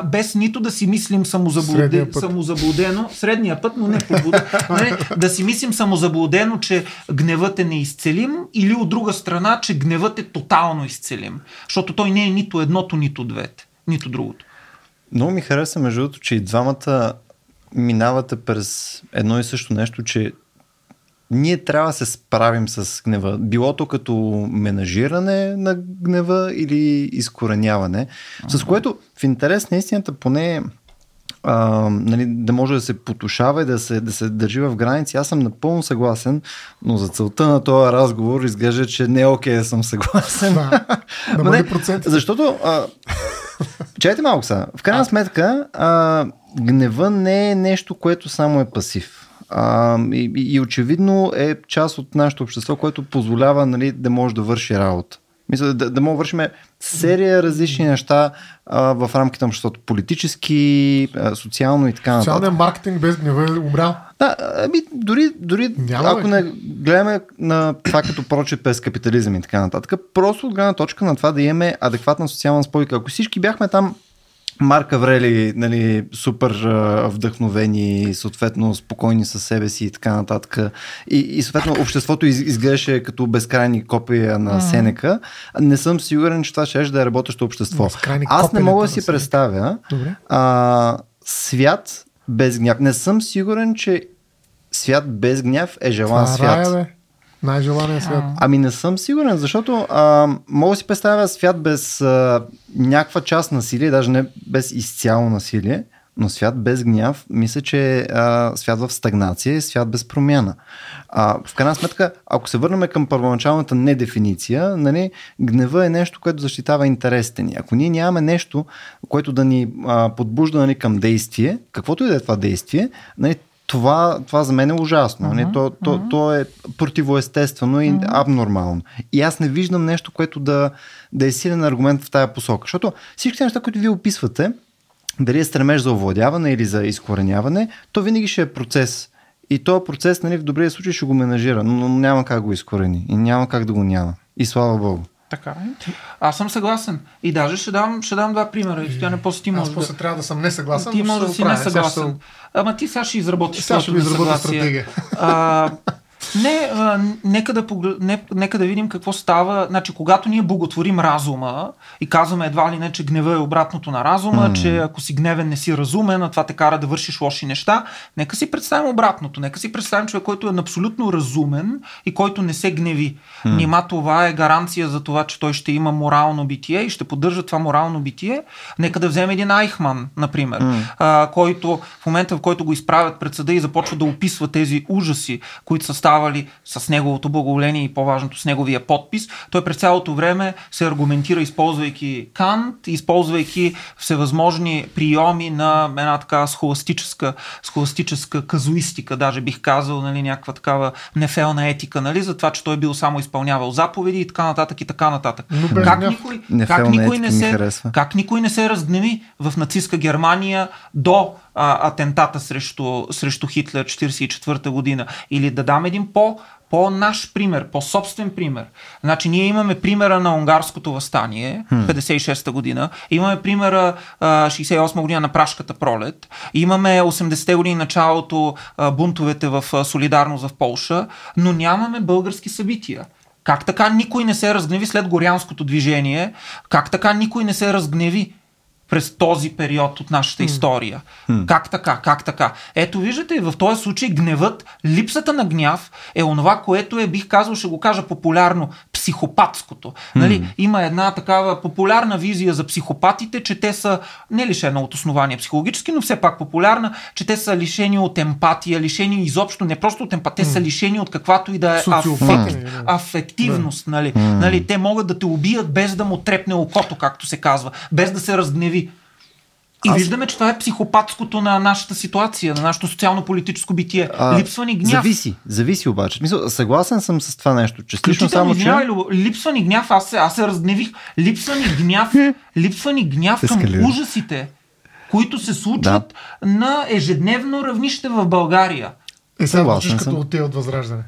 без нито да си мислим самозаблудено, средния път, но не не, да си мислим самозаблудено, че гневът е неизцелим или от друга страна, че гневът е тотално изцелим. Защото той не е нито едното, нито двете, нито другото. Много ми хареса, между другото, че и двамата минавате през едно и също нещо, че ние трябва да се справим с гнева. Било то като менажиране на гнева или изкореняване, с което в интерес на истината поне а, нали, да може да се потушава и да се, да се държи в граници. Аз съм напълно съгласен, но за целта на този разговор изглежда, че не е окей да съм съгласен. Да, намали не. Защото, а, чайте малко сега, в крайна сметка, а, гнева не е нещо, което само е пасив. А, и, и очевидно е част от нашето общество, което позволява нали, да може да върши работа. Мисля, да, да мога вършим серия различни неща а, в рамките на обществото. Политически, а, социално и така нататък. Социалният маркетинг без гнева е умрял. Да, ами дори, дори Няма, ако не гледаме на това като прочит през капитализъм и така нататък, просто от гледна точка на това да имаме адекватна социална спойка. Ако всички бяхме там Марка Врели, нали, супер а, вдъхновени, съответно спокойни със себе си и така нататък. И, и съответно обществото из, изглеждаше като безкрайни копия на Сенека. Не съм сигурен, че това ще да е работещо общество. Безкрайни Аз не мога да си представя Добре. а, свят без гняв. Не съм сигурен, че свят без гняв е желан Това свят. рая, бе. Най-желания свят. Ами не съм сигурен, защото а, мога да си представя свят без а, някаква част насилие, даже не без изцяло насилие, но свят без гняв, мисля, че е свят в стагнация, свят без промяна. А, в крайна сметка, ако се върнем към първоначалната недефиниция, нали, гнева е нещо, което защитава интересите ни. Ако ние нямаме нещо, което да ни а, подбужда нали, към действие, каквото и да е това действие, нали, това, това за мен е ужасно. Uh-huh, то, то, uh-huh. то е противоестествено и uh-huh. абнормално. И аз не виждам нещо, което да, да е силен аргумент в тая посока. Защото всички неща, които вие описвате, дали е стремеж за овладяване или за изкореняване, то винаги ще е процес. И този процес, нали, в добрия случай ще го менажира, но няма как го изкорени. И няма как да го няма. И слава Богу. Така е. Аз съм съгласен. И даже ще дам, ще дам два примера. И стояне после ти Аз може после да... трябва да съм несъгласен. Ти може да си правя. Сега ще несъгласен. Ама ти сега ще изработиш Сега ще изработя несъгласие. стратегия. А, не, а, нека, да поглед... не, нека да видим какво става. Значи, когато ние боготворим разума и казваме едва ли не, че гнева е обратното на разума, mm. че ако си гневен не си разумен, а това те кара да вършиш лоши неща, нека си представим обратното. Нека си представим човек, който е абсолютно разумен и който не се гневи. Mm. Нима това е гаранция за това, че той ще има морално битие и ще поддържа това морално битие. Нека да вземе един Айхман, например, mm. а, който в момента, в който го изправят пред съда и започва да описва тези ужаси, които са ставали с неговото благоволение и по-важното с неговия подпис, той през цялото време се аргументира, използвайки Кант, използвайки всевъзможни приеми на една така схоластическа, схоластическа казуистика, даже бих казал, нали, някаква такава нефелна етика, нали, за това, че той бил само изпълнявал заповеди и така нататък и така нататък. Но Как гняв. никой, как никой не се, как никой не се разгневи в нацистска Германия до а, атентата срещу, срещу Хитлер 1944 година. Или да дам един по, по-наш пример, по-собствен пример. Значи ние имаме примера на унгарското възстание, 56-та година, имаме примера а, 68 година на Прашката пролет, имаме 80-те години началото бунтовете в Солидарност в Полша, но нямаме български събития. Как така никой не се разгневи след горянското движение? Как така никой не се разгневи през този период от нашата история? Как така? Как така? Ето виждате, в този случай гневът, липсата на гняв е онова, което е, бих казал, ще го кажа популярно, психопатското. Нали? Има една такава популярна визия за психопатите, че те са не лишена от основания психологически, но все пак популярна, че те са лишени от емпатия, лишени изобщо, не просто от емпатия, те са лишени от каквато и да е афект, афективност. Нали? Нали, те могат да те убият без да му трепне окото, както се казва, без да се разгневи. И Аз- виждаме, че това е психопатското на нашата ситуация, на нашето социално-политическо битие. А, Липсва ни гняв. Зависи, зависи обаче. Мисъл, съгласен съм с това нещо. Частично само, че... липсва ни гняв, аз се, аз се разгневих. Липсва ни гняв, липсва ни гняв към ужасите, които се случват на ежедневно равнище в България. Е, сега звучиш като от те от Възраждане.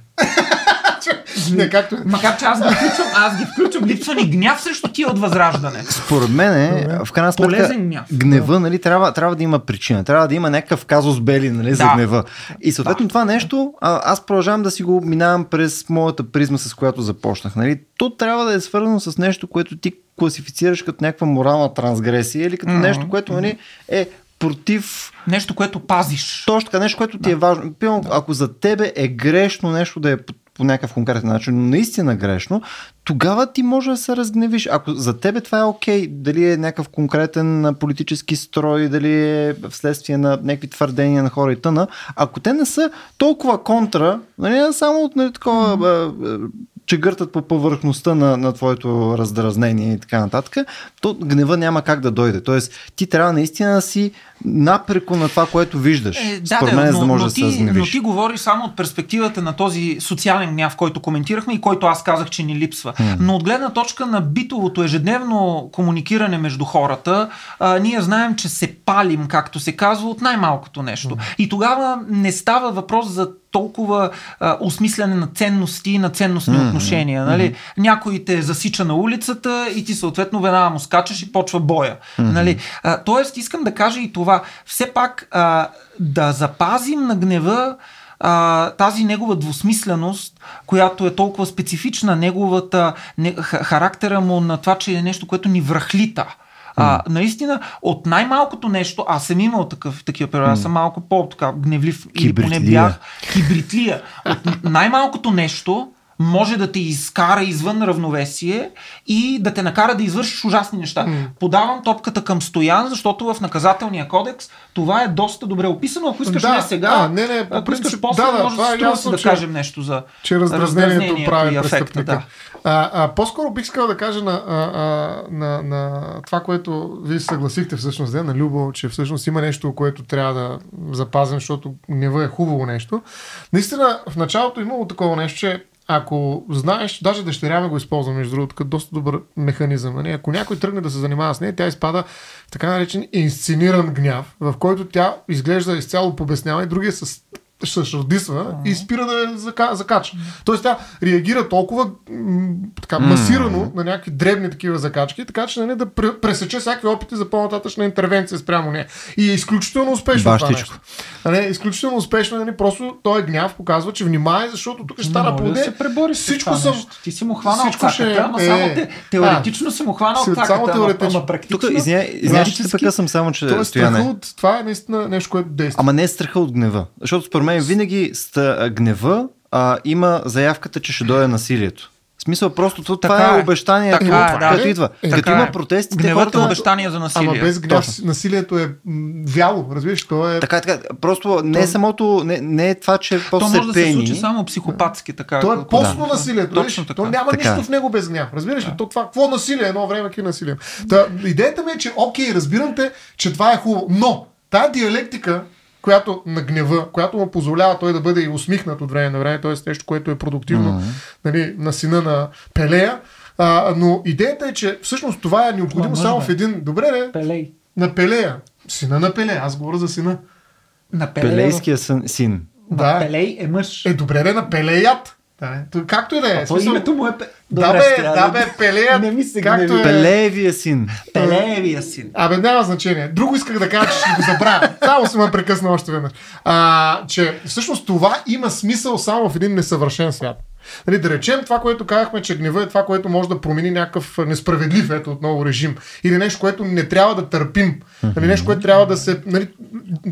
Не, както е. Макар че аз ги включвам, аз ги включвам, липсва ни гняв срещу тия от възраждане. Според мен е, в крайна сметка, гнева, нали, трябва, трябва да има причина. Трябва да има някакъв казус бели, нали, за Да. гнева. И съответно това нещо, а, аз продължавам да си го минавам през моята призма, с която започнах. Нали. То трябва да е свързано с нещо, което ти класифицираш като някаква морална трансгресия или като нещо, което нали, е против Нещо, което пазиш. точно така, нещо, което ти е важно. Пилно, ако за тебе е грешно нещо да е по, някакъв конкретен начин, но наистина грешно, тогава ти може да се разгневиш. Ако за тебе това е окей, дали е някакъв конкретен политически строй, дали е вследствие на някакви твърдения на хора и тъна, ако те не са толкова контра, нали, само от нали, такова, а, че гъртат по повърхността на, на твоето раздразнение и така нататък, то гнева няма как да дойде. Тоест, ти трябва наистина да си напреко на това, което виждаш. Е, да, според да, мен, но, за да може но, да се но ти говориш само от перспективата на този социален гняв, който коментирахме и който аз казах, че ни липсва. Но от гледна точка на битовото ежедневно комуникиране между хората, а, ние знаем, че се палим, както се казва, от най-малкото нещо. И тогава не става въпрос за толкова а, осмисляне на ценности, на ценностни Мгм. отношения. Нали? Някой те засича на улицата и ти съответно веднага му скачаш и почва боя. Нали? А, тоест, искам да кажа и това. Все пак а, да запазим на гнева а, тази негова двусмисленост, която е толкова специфична, неговата не, ха- характера му на това, че е нещо, което ни връхлита. А, наистина, от най-малкото нещо, аз съм имал такъв, такива периоди, аз съм малко по-така гневлив, или поне бях хибритлия. От най-малкото нещо може да те изкара извън равновесие и да те накара да извършиш ужасни неща. Подавам топката към Стоян, защото в наказателния кодекс това е доста добре описано. Ако искаш Да, не сега, а, не, не, ако искаш принцип, после, да, да, може да е ясно, да че- кажем нещо за че раздразнението прави престъпника. Да. А, а, по-скоро бих искал да кажа на, а, а, на, на това, което вие съгласихте всъщност, да, на Любо, че всъщност има нещо, което трябва да запазим, защото гнева е хубаво нещо. Наистина, в началото имало такова нещо, че ако знаеш, даже дъщеря ми го използва, между другото, като доста добър механизъм. Нали? Ако някой тръгне да се занимава с нея, тя изпада в така наречен инсцениран гняв, в който тя изглежда изцяло побеснява и другия с се шардисва и спира да я зака, закача. Тоест тя реагира толкова м, така, масирано на някакви дребни такива закачки, така че нали, да пре- пресече всякакви опити за по-нататъчна интервенция спрямо нея. И е изключително успешно това Бащичко. нещо. Нали, изключително успешно, нали, просто той гняв показва, че внимай, защото тук ще стана плоде. да се пребориш с Всичко това съм... Ти си му хванал всичко ще ама е- само те, теоретично А, си му хванал само цаката, ама, теоретично. ама практично. Тук, извиня, извиня, че прекъсвам само, че страха от това е наистина нещо, което действа. Ама не е страха от гнева. Защото според мен винаги ста, а, гнева а, има заявката, че ще дойде насилието. В смисъл, просто това, това Така е е. обещание, Така като, е, да. като идва. Е, като така има е. протести, те Гневът е обещание за насилие. Ама без гняв насилието е вяло, разбираш, то е... Така, така. Просто не е самото, не, не е това, че То после може да се случи само психопатски, така. То е постно Да. насилието. Точно така. То няма Така нищо е. в него без гняв. Разбираш ли? То това, какво насилие? Едно време какви насилие. Та, идеята ми е, че окей, разбирам те, че това е хубаво. Но тая диалектика, която на гнева, която му позволява той да бъде и усмихнат от време на време, т.е. нещо, което е продуктивно нали, на сина на Пелея. А, но идеята е, че всъщност това е необходимо Това само мъж, в един... Добре, не? Пелей. На Пелея. Сина на Пелея. Аз говоря за сина. На Пелей. Пелейския сън, син. Да. Пелей е мъж. Е, добре, не на Пелеят. Да, не. То Както и да е. То Смисъл- името му е... Да, Добре, бе, да, бе, Пелеят. Не ми се както е. Пелеевия син. Пелеевия син. Абе, няма значение. Друго исках да кажа, че ще го забравя. Само се ме прекъсна още веднъж. А, че всъщност това има смисъл само в един несъвършен свят. Нали, да речем това, което казахме, че гнева е това, което може да промени някакъв несправедлив ето отново режим. Или нещо, което не трябва да търпим. Нали, нещо, което трябва да се... Нали,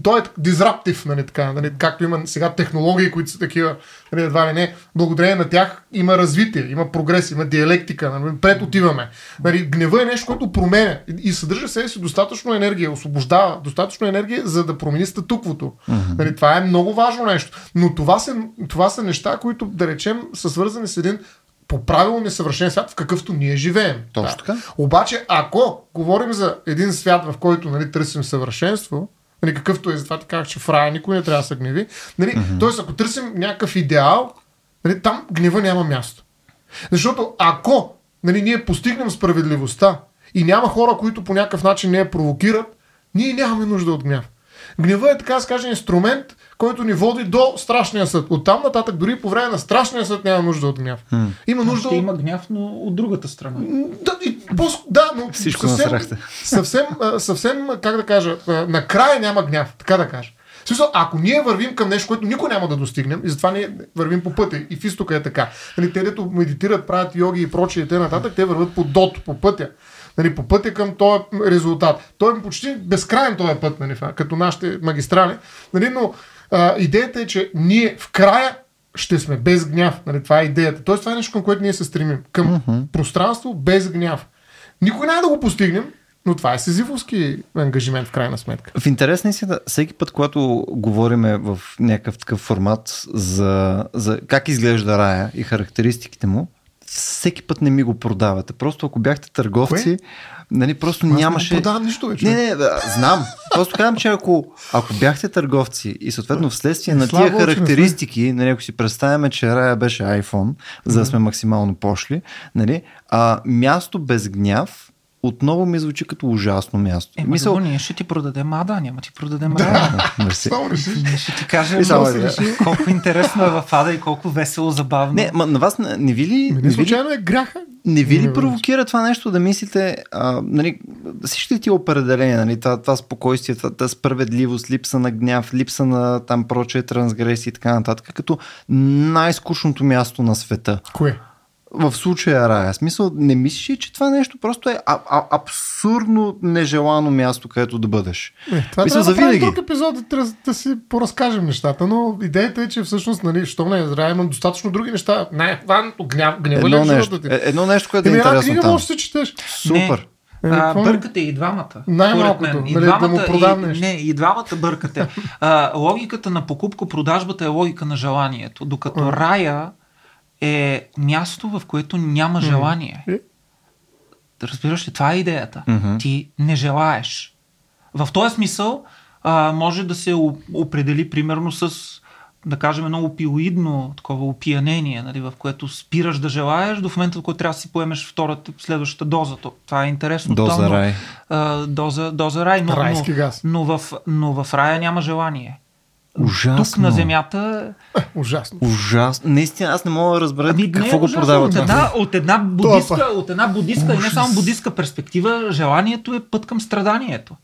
той е дизраптив, нали, така, нали, както има сега технологии, които са такива, нали, едва ли не. Благодарение на тях има развитие, има прогрес, има диалектика, нали, пред отиваме. Нали, гнева е нещо, което променя и съдържа себе си достатъчно енергия, освобождава достатъчно енергия, за да промени статуквото. Нали, това е много важно нещо. Но това са, това са неща, които, да речем, са свързани с един по правилно несъвършен свят, в какъвто ние живеем. Точно Да. така. Обаче, ако говорим за един свят, в който нали, търсим съвършенство, нали, какъвто е, затова ти казах, че в рая никой не трябва да се гневи, нали, mm-hmm. т.е. ако търсим някакъв идеал, нали, там гнева няма място. Защото ако нали, ние постигнем справедливостта и няма хора, които по някакъв начин не я провокират, ние нямаме нужда от гняв. Гнева е, така да се каже, инструмент, който ни води до страшния съд. От там нататък, дори по време на страшния съд няма нужда от гняв. Има нужда Ще от има гняв, но от другата страна. да, и, по, да, но Всичко съвсем, съвсем, съвсем, как да кажа, накрая няма гняв, така да кажа. В смисъл, ако ние вървим към нещо, което никой няма да достигнем, и затова ние вървим по пътя, и в изтока е така. Нали, те, дето медитират, правят йоги и прочие, и те нататък, те върват по дот, по пътя. Нали, по пътя към този резултат. Той е почти безкрайен този път, нали, като нашите магистрали. Нали, но а, идеята е, че ние в края ще сме без гняв. Нали, това е идеята. Тоест това е нещо, към което ние се стремим. Към uh-huh. пространство без гняв. Никой няма да го постигнем, но това е сезивовски ангажимент в крайна сметка. В интерес на истина, всеки път, когато говориме в някакъв такъв формат за, за как изглежда рая и характеристиките му, всеки път не ми го продавате. Просто ако бяхте търговци, Кое? нали, просто Аз нямаше... Не продавам нищо вече. Не, не, да, знам. Просто казвам, че ако, ако бяхте търговци и съответно вследствие на тия характеристики, нали, ако си представяме, че Рая беше iPhone, за да сме максимално пошли, нали, а, място без гняв отново ми звучи като ужасно място. Е, Мисъл... Ние ще ти продадем Ада, няма ти продадем Ада. Решиш. Ние ще ти кажем само колко интересно е в Ада и колко весело, забавно. Не, ма, на вас не, не ви ли... Не, не случайно е граха. Не ви ли провокира това нещо да мислите, а, нали, всички ти определения, нали, това, това спокойствие, това, това справедливост, липса на гняв, липса на там прочее трансгресии и така нататък, като най-скучното място на света. Кое? В случая Рая. Смисъл, не мислиш, че това нещо просто е а, а, абсурдно нежелано място, където да бъдеш. Не, това Мисъл, трябва да друг епизод да, да си поразкажем нещата, но идеята е, че всъщност, нали, що не е Рая, имам достатъчно други неща. Най-важното гняв, гнева едно, нещо, ти. Е, едно нещо, което е интересно книга там. можеш да се четеш. Супер. Не. А, бъркате и двамата. Най-малкото. И нали, двамата, да му продам и, нещо. Не, и двамата бъркате. а, логиката на покупко-продажбата е логика на желанието. Докато рая е място, в което няма желание. Mm-hmm. Разбираш ли? Това е идеята. Mm-hmm. Ти не желаеш. В този смисъл а, може да се определи примерно с да кажем едно опиоидно такова опиянение, нали, в което спираш да желаеш до момента, в който трябва да си поемеш втората, следващата доза. Това е интересно. Доза там, рай. А, доза, доза рай. Но, Райски газ. Но, но, в, но в рая няма желание. Ужасно. Тук на земята. Ужасно. Ужасно. Наистина, аз не мога да разбера ами, какво го продават. От една, от една будистка, от една будистка и не само будистка перспектива, желанието е път към страданието.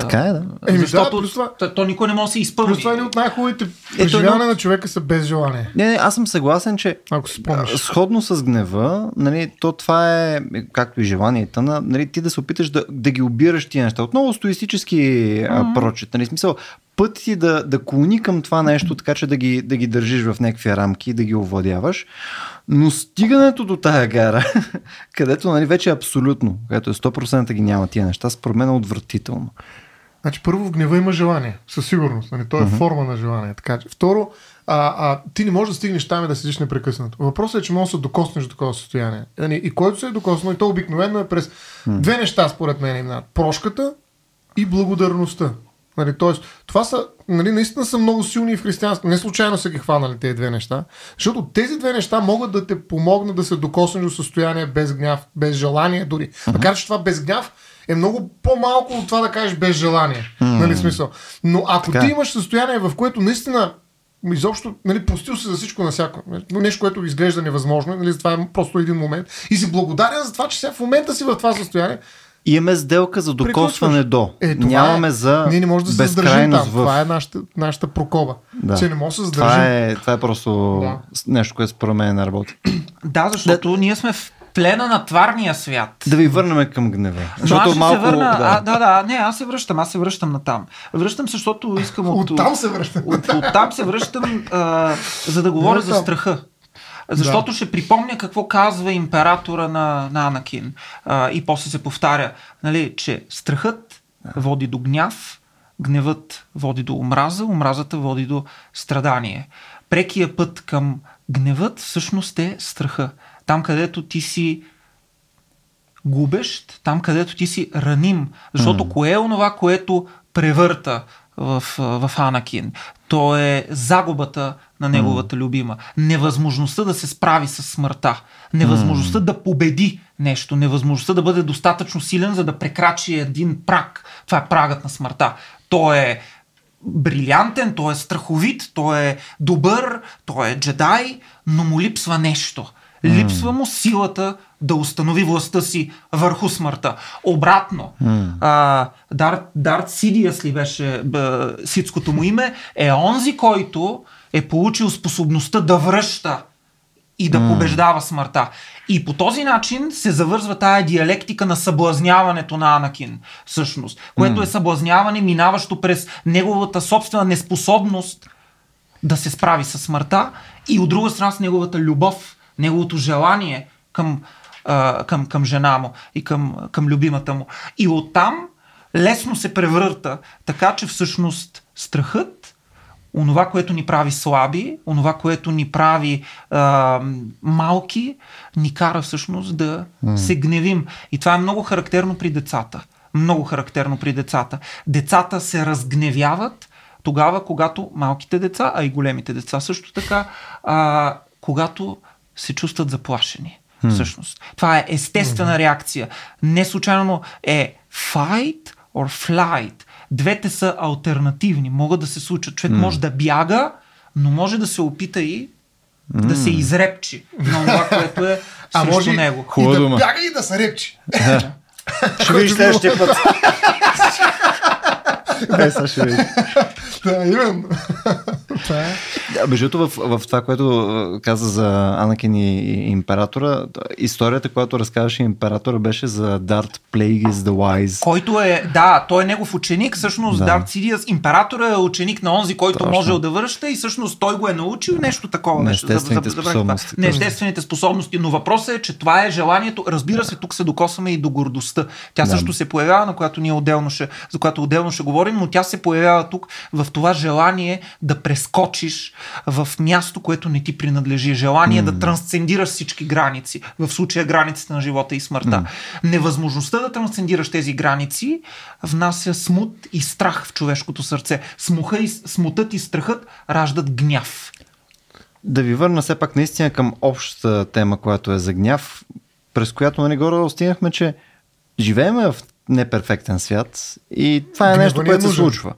Така е, да. Еми, Защото да, това, то, то никой не може да се изпълни. Плюс това е от най-хубавите преживяване е, на човека са без желание. Не, не, аз съм съгласен, че Ако се спомниш. сходно с гнева, нали, то това е, както и желанията, на, нали, ти да се опиташ да, да ги обираш тия неща. Отново стоистически mm-hmm. прочет. Нали, смисъл, път ти да, да клони към това нещо, така че да ги, да ги държиш в някакви рамки, да ги овладяваш. Но стигането до тая гара, където нали, вече е абсолютно, където е 100% ги няма тия неща, според мен е отвратително. Значи първо в гнева има желание, със сигурност. Нали? То е uh-huh. форма на желание. Така че. Второ, а, а, ти не можеш да стигнеш там и да седиш непрекъснато. Въпросът е, че можеш да се докоснеш до такова състояние. Нали? И който се е докоснал, и то обикновено е през uh-huh. две неща, според мен, прошката и благодарността. Нали, тоест, това са, нали, наистина са много силни в християнството. Не случайно са ги хванали тези две неща. Защото тези две неща могат да те помогнат да се докоснеш до състояние без гняв, без желание дори. Uh-huh. Макар, че това без гняв е много по-малко от това да кажеш без желание. Mm. Нали, смисъл. Но ако така. ти имаш състояние, в което наистина изобщо нали, простил се за всичко на всяко. Нещо, което изглежда невъзможно, нали, това е просто един момент. И си благодарен за това, че сега в момента си в това състояние. Имаме сделка за докосване до. Е, Нямаме е. за Ние не можем да се задържим там. В... Това е нашата, нашата прокоба. Да. Че не може да се задържим. Това е, това е просто да. нещо, което според мен не работи. Да, защото да. ние сме в плена на тварния свят. Да ви върнем към гнева. Защото аз малко... се върна, да. А, да, да, не, аз се връщам, аз се връщам на там. Връщам се, защото искам от... От там се връщам. От, от там се връщам, а, за да говоря за страха. Защото да. ще припомня какво казва императора на, на Анакин. А, и после се повтаря, нали, че страхът води до гняв, гневът води до омраза, омразата води до страдание. Прекия път към гневът всъщност е страха. Там, където ти си губещ, там, където ти си раним. Защото mm. кое е онова, което превърта в, в Анакин? То е загубата на неговата mm. любима. Невъзможността да се справи с смъртта. Невъзможността mm. да победи нещо. Невъзможността да бъде достатъчно силен, за да прекрачи един прак. Това е прагът на смъртта. То е брилянтен, той е страховит, той е добър, той е джедай, но му липсва нещо. Липсва му силата да установи властта си върху смъртта. Обратно, mm. а, Дарт, Дарт Сидиас ли беше б, ситското му име, е онзи, който е получил способността да връща и да побеждава смъртта. И по този начин се завързва тая диалектика на съблазняването на Анакин, всъщност, което е съблазняване, минаващо през неговата собствена неспособност да се справи с смъртта и от друга страна с неговата любов, неговото желание към, а, към, към жена му и към, към любимата му. И оттам лесно се превърта, така че всъщност страхът онова, което ни прави слаби, онова, което ни прави а, малки, ни кара всъщност да mm. се гневим. И това е много характерно при децата. Много характерно при децата. Децата се разгневяват тогава, когато малките деца, а и големите деца също така, а, когато се чувстват заплашени. Mm. Всъщност. Това е естествена mm. реакция. Не случайно е fight or flight двете са альтернативни, могат да се случат. Човек mm. може да бяга, но може да се опита и mm. да се изрепчи на това, което е а може него. И да бяга и да се репчи. Ще видиш следващия път. Не, сега ще видиш. Да, именно. това е. Да, между в, в това, което каза за Анакин и, и Императора, историята, която разказваше Императора, беше за Дарт Plagueis the Wise. Който е, да, той е негов ученик, всъщност да. Дарт Сидиас. Императора е ученик на онзи, който Точно. можел да връща и всъщност той го е научил нещо такова. Неестествените нещо, способности. Неестествените способности, но въпросът е, че това е желанието. Разбира се, тук се докосваме и до гордостта. Тя да. също се появява, на която ние отделно ще, за която отделно ще говорим, но тя се появява тук в това желание да прескочиш в място, което не ти принадлежи. Желание mm. да трансцендираш всички граници. В случая границите на живота и смъртта. Mm. Невъзможността да трансцендираш тези граници внася смут и страх в човешкото сърце. Смуха и, смутът и страхът раждат гняв. Да ви върна все пак наистина към общата тема, която е за гняв, през която нали горе стигнахме, че живееме в неперфектен свят и това е Гнева нещо, е което е се случва.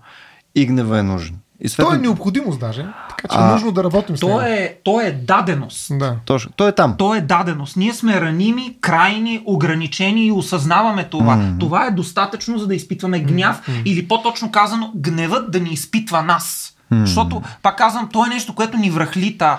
И гнева е нужен. И светно... То е необходимост даже, така че а, е нужно да работим с то е, то е даденост. Да. Точно. То е там. То е даденост. Ние сме раними, крайни, ограничени и осъзнаваме това. Mm-hmm. Това е достатъчно, за да изпитваме гняв mm-hmm. или по-точно казано, гневът да ни изпитва нас. Mm-hmm. Защото, пак казвам, то е нещо, което ни връхлита.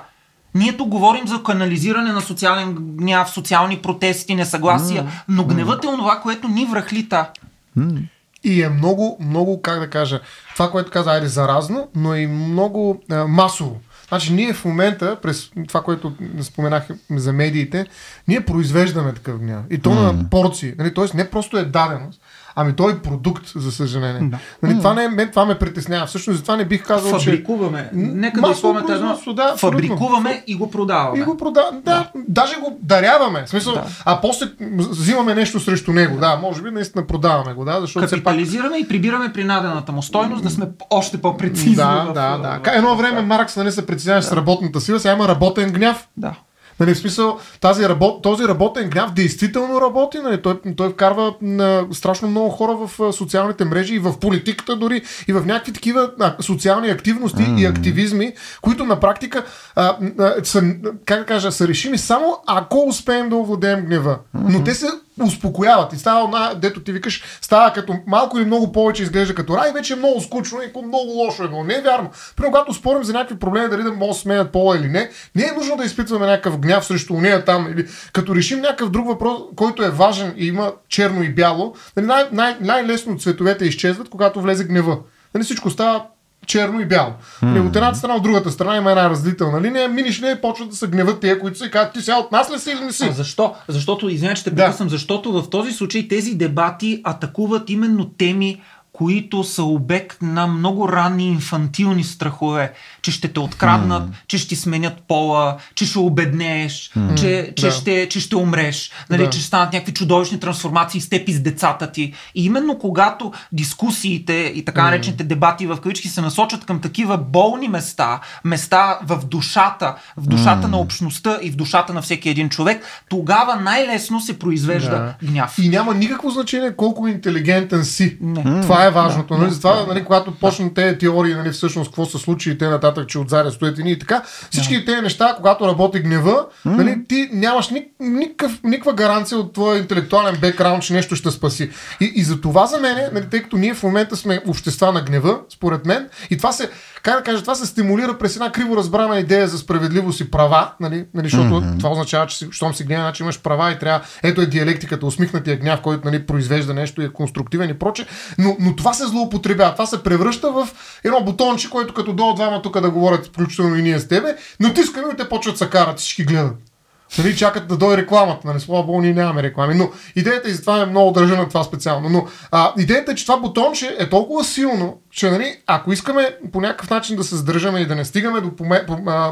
Ние тук говорим за канализиране на социален гняв, социални протести, несъгласия, mm-hmm. но гневът е онова, което ни връхлита. Mm-hmm. И е много, много, как да кажа, това, което каза Айде, заразно, но и много а, масово. Значи ние в момента, през това, което споменах за медиите, ние произвеждаме такъв гняв. И то mm. на порции. Нали? Тоест не просто е даденост, Ами той е продукт, за съжаление. Да. Нали, това, не, мен, това ме притеснява. Всъщност, затова не бих казал, Фабрикуваме. че... Нека да изпомняте едно. Да, Фабрикуваме и го продаваме. И го продаваме. Да, да, даже го даряваме. В смисъл, да. А после взимаме нещо срещу него. Да, може би наистина продаваме го. Да, защото Капитализираме пак... и прибираме принадената му стойност, да сме още по-прецизни. Да, в... да, да. Едно време Маркс нали, се притеснява да. с работната сила, сега има работен гняв. Да. Нали, в смисъл, тази работ, този работен гняв действително работи. Нали, той, той вкарва на страшно много хора в социалните мрежи и в политиката дори и в някакви такива а, социални активности mm. и активизми, които на практика а, а, са, как да кажа, са решими само ако успеем да овладеем гнева. Mm-hmm. Но те се успокояват. И става, дето ти викаш, става като малко или много повече изглежда като рай, вече е много скучно и много лошо е било. Не е вярно. При когато спорим за някакви проблеми, дали да могат да сменят пола или не, не е нужно да изпитваме някакъв гняв срещу нея там. Или като решим някакъв друг въпрос, който е важен и има черно и бяло, нали, най- най- най-лесно цветовете изчезват, когато влезе гнева. Нали, всичко става черно и бяло. Mm-hmm. От едната страна, от другата страна има една разделителна линия. Миниш ли, почват да се гневат тия, които се казват, ти сега от нас ли си или не си? А защо? Защото, извиня, че те да. защото в този случай тези дебати атакуват именно теми, които са обект на много ранни инфантилни страхове, че ще те откраднат, mm. че ще сменят пола, че ще обеднееш, mm. че, че, да. ще, че ще умреш, нали, да. че ще станат някакви чудовищни трансформации с теб и с децата ти. И именно когато дискусиите и така наречените mm. дебати в кавички се насочат към такива болни места, места в душата, в душата mm. на общността и в душата на всеки един човек, тогава най-лесно се произвежда да. гняв. И няма никакво значение колко интелигентен си. Не. Това е важното. Да, нали? Затова, нали, когато почнат тези теории, нали, всъщност какво се случи и те нататък, че отзаря стоят и така, всички да. тези неща, когато работи гнева, нали, ти нямаш ни, никакъв, никаква гаранция от твоя интелектуален бекграунд, че нещо ще спаси. И, и за това за мен, нали, тъй като ние в момента сме общества на гнева, според мен, и това се как да кажа, това се стимулира през една криво разбрана идея за справедливост и права, нали, нали защото mm-hmm. това означава, че щом си гневен, значи имаш права и трябва, ето е диалектиката, усмихнатия гняв, който нали, произвежда нещо и е конструктивен и проче, но, но това се злоупотребява, това се превръща в едно бутонче, което като до двама тук да говорят, включително и ние с тебе, натискаме и те почват са карат, всички гледат. Нали, чакат да дойде рекламата. Нали, слава Богу, ние нямаме реклами. Но идеята и затова е много държа на това специално. Но а, идеята е, че това бутонче е толкова силно, че нали, ако искаме по някакъв начин да се сдържаме и да не стигаме до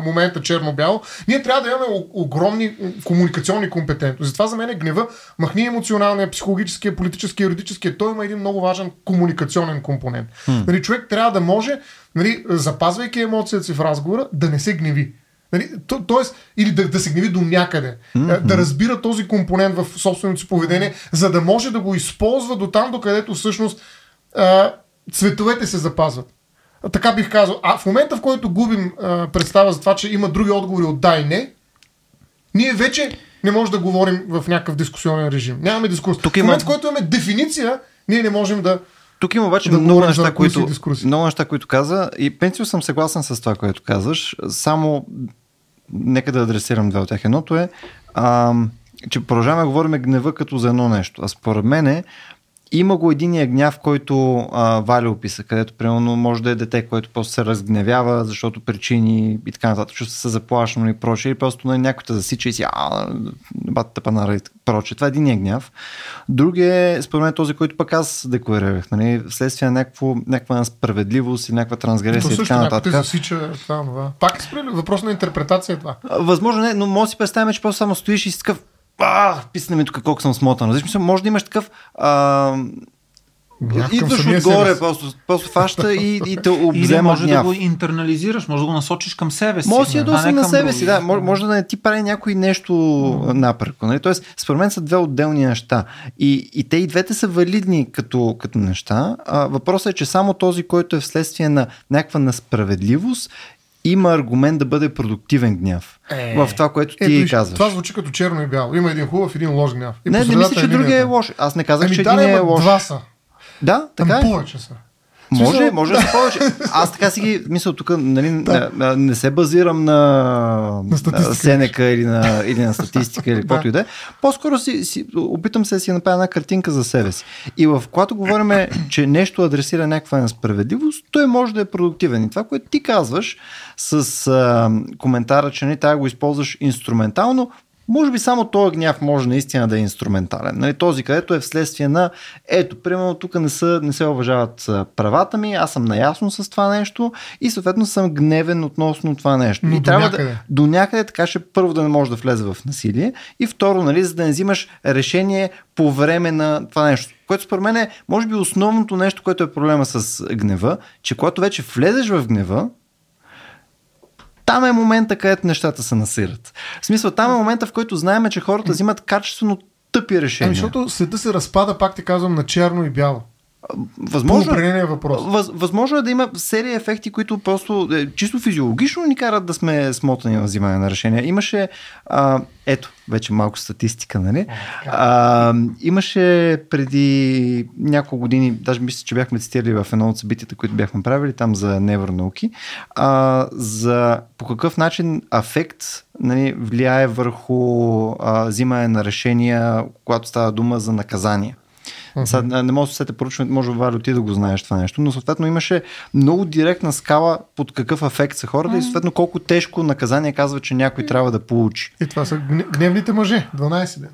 момента черно-бяло, ние трябва да имаме огромни комуникационни компетентности. Затова за мен е гнева, махни емоционалния, психологическия, политическия, юридическия, той има един много важен комуникационен компонент. Hmm. Нали, човек трябва да може, нали, запазвайки емоцията си в разговора, да не се гневи. Нали, то, тоест, или да, да се гневи до някъде. Mm-hmm. Да разбира този компонент в собственото си поведение, за да може да го използва до там, до където всъщност а, цветовете се запазват. А, така бих казал. А в момента, в който губим а, представа за това, че има други отговори от да и не, ние вече не можем да говорим в някакъв дискусионен режим. Нямаме дискус. Тук има... В момента, в който имаме дефиниция, ние не можем да тук има обаче да много, неща, които, много неща, които каза и принцип съм съгласен с това, което казваш. Само нека да адресирам две от тях. Едното е, а, че продължаваме да говорим гнева като за едно нещо. А според мен е, има го единия гняв, който а, Валя описа, където примерно може да е дете, което просто се разгневява, защото причини и така нататък, чувства се заплашено и прочее, и просто на нали, някой те засича и си, а, батата панара и прочее. Това е единия гняв. Другия е, според мен, този, който пък аз декларирах, нали, вследствие на някакво, някаква справедливост и някаква трансгресия и така нататък. Те засича това, това. Пак е въпрос на интерпретация е това. Възможно не, но може да си представим, че просто само стоиш и си такъв а, писне ми тук колко съм смотан. Се, може да имаш такъв а, Идваш отгоре, просто, просто фаща и, и те обзема Или може гняв. да го интернализираш, може да го насочиш към себе си. Може си да на себе си, да. Може, може да не ти прави някой нещо mm. напръко. Нали? Тоест, според мен са две отделни неща. И, и те и двете са валидни като, като неща. А, въпросът е, че само този, който е вследствие на някаква несправедливост има аргумент да бъде продуктивен гняв. Е, в това, което ти е, казваш. Това звучи като черно и бяло. Има един хубав, един лош гняв. И не, не мисля, че другия е лош. Аз не казах, ами, че един е лош. Два са. Да, така Там е. повече са. Може, може да повече. Аз така си ги мисля тук, нали, да. не, не се базирам на, на Сенека или на, или на статистика или каквото да. и да е. По-скоро си, си, опитам се да си направя една картинка за себе си. И в когато говорим, че нещо адресира някаква несправедливост, той може да е продуктивен. И това, което ти казваш с а, коментара, че не нали, трябва да го използваш инструментално, може би само този гняв може наистина да е инструментален. Нали, този, където е вследствие на ето, примерно тук не, са, не се уважават правата ми, аз съм наясно с това нещо и съответно съм гневен относно това нещо. Но и до трябва някъде. да до някъде така ще първо да не може да влезе в насилие и второ, нали, за да не взимаш решение по време на това нещо. Което според мен е, може би, основното нещо, което е проблема с гнева, че когато вече влезеш в гнева, там е момента, където нещата се насират. В смисъл, там е момента, в който знаем, че хората взимат качествено тъпи решения. Ами, защото света се разпада, пак ти казвам, на черно и бяло. Възможно, е въпрос. Въз, възможно е да има серия ефекти, които просто е, чисто физиологично ни карат да сме смотани на взимане на решения. Имаше, а, ето, вече малко статистика, нали? А, имаше преди няколко години, даже мисля, че бяхме цитирали в едно от събитията, които бяхме правили там за невронауки, а, за по какъв начин афект нали, влияе върху а, взимане на решения, когато става дума за наказание. Uh-huh. Сега, не може да се поручването, може Валю ти да го знаеш това нещо, но съответно имаше много директна скала под какъв ефект са хората uh-huh. и съответно колко тежко наказание казва, че някой uh-huh. трябва да получи. И това са гневните мъже, 12 дни.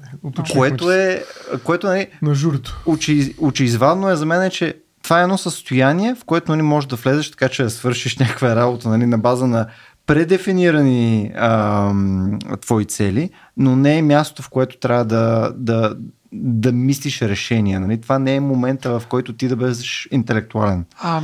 Което е, което е на журито. Очи, очизвадно е за мен, че това е едно състояние, в което нали, можеш да влезеш така, че да свършиш някаква работа нали, на база на предефинирани а, твои цели, но не е място, в което трябва да, да, да мислиш решения. Нали? Това не е момента, в който ти да бъдеш интелектуален. А,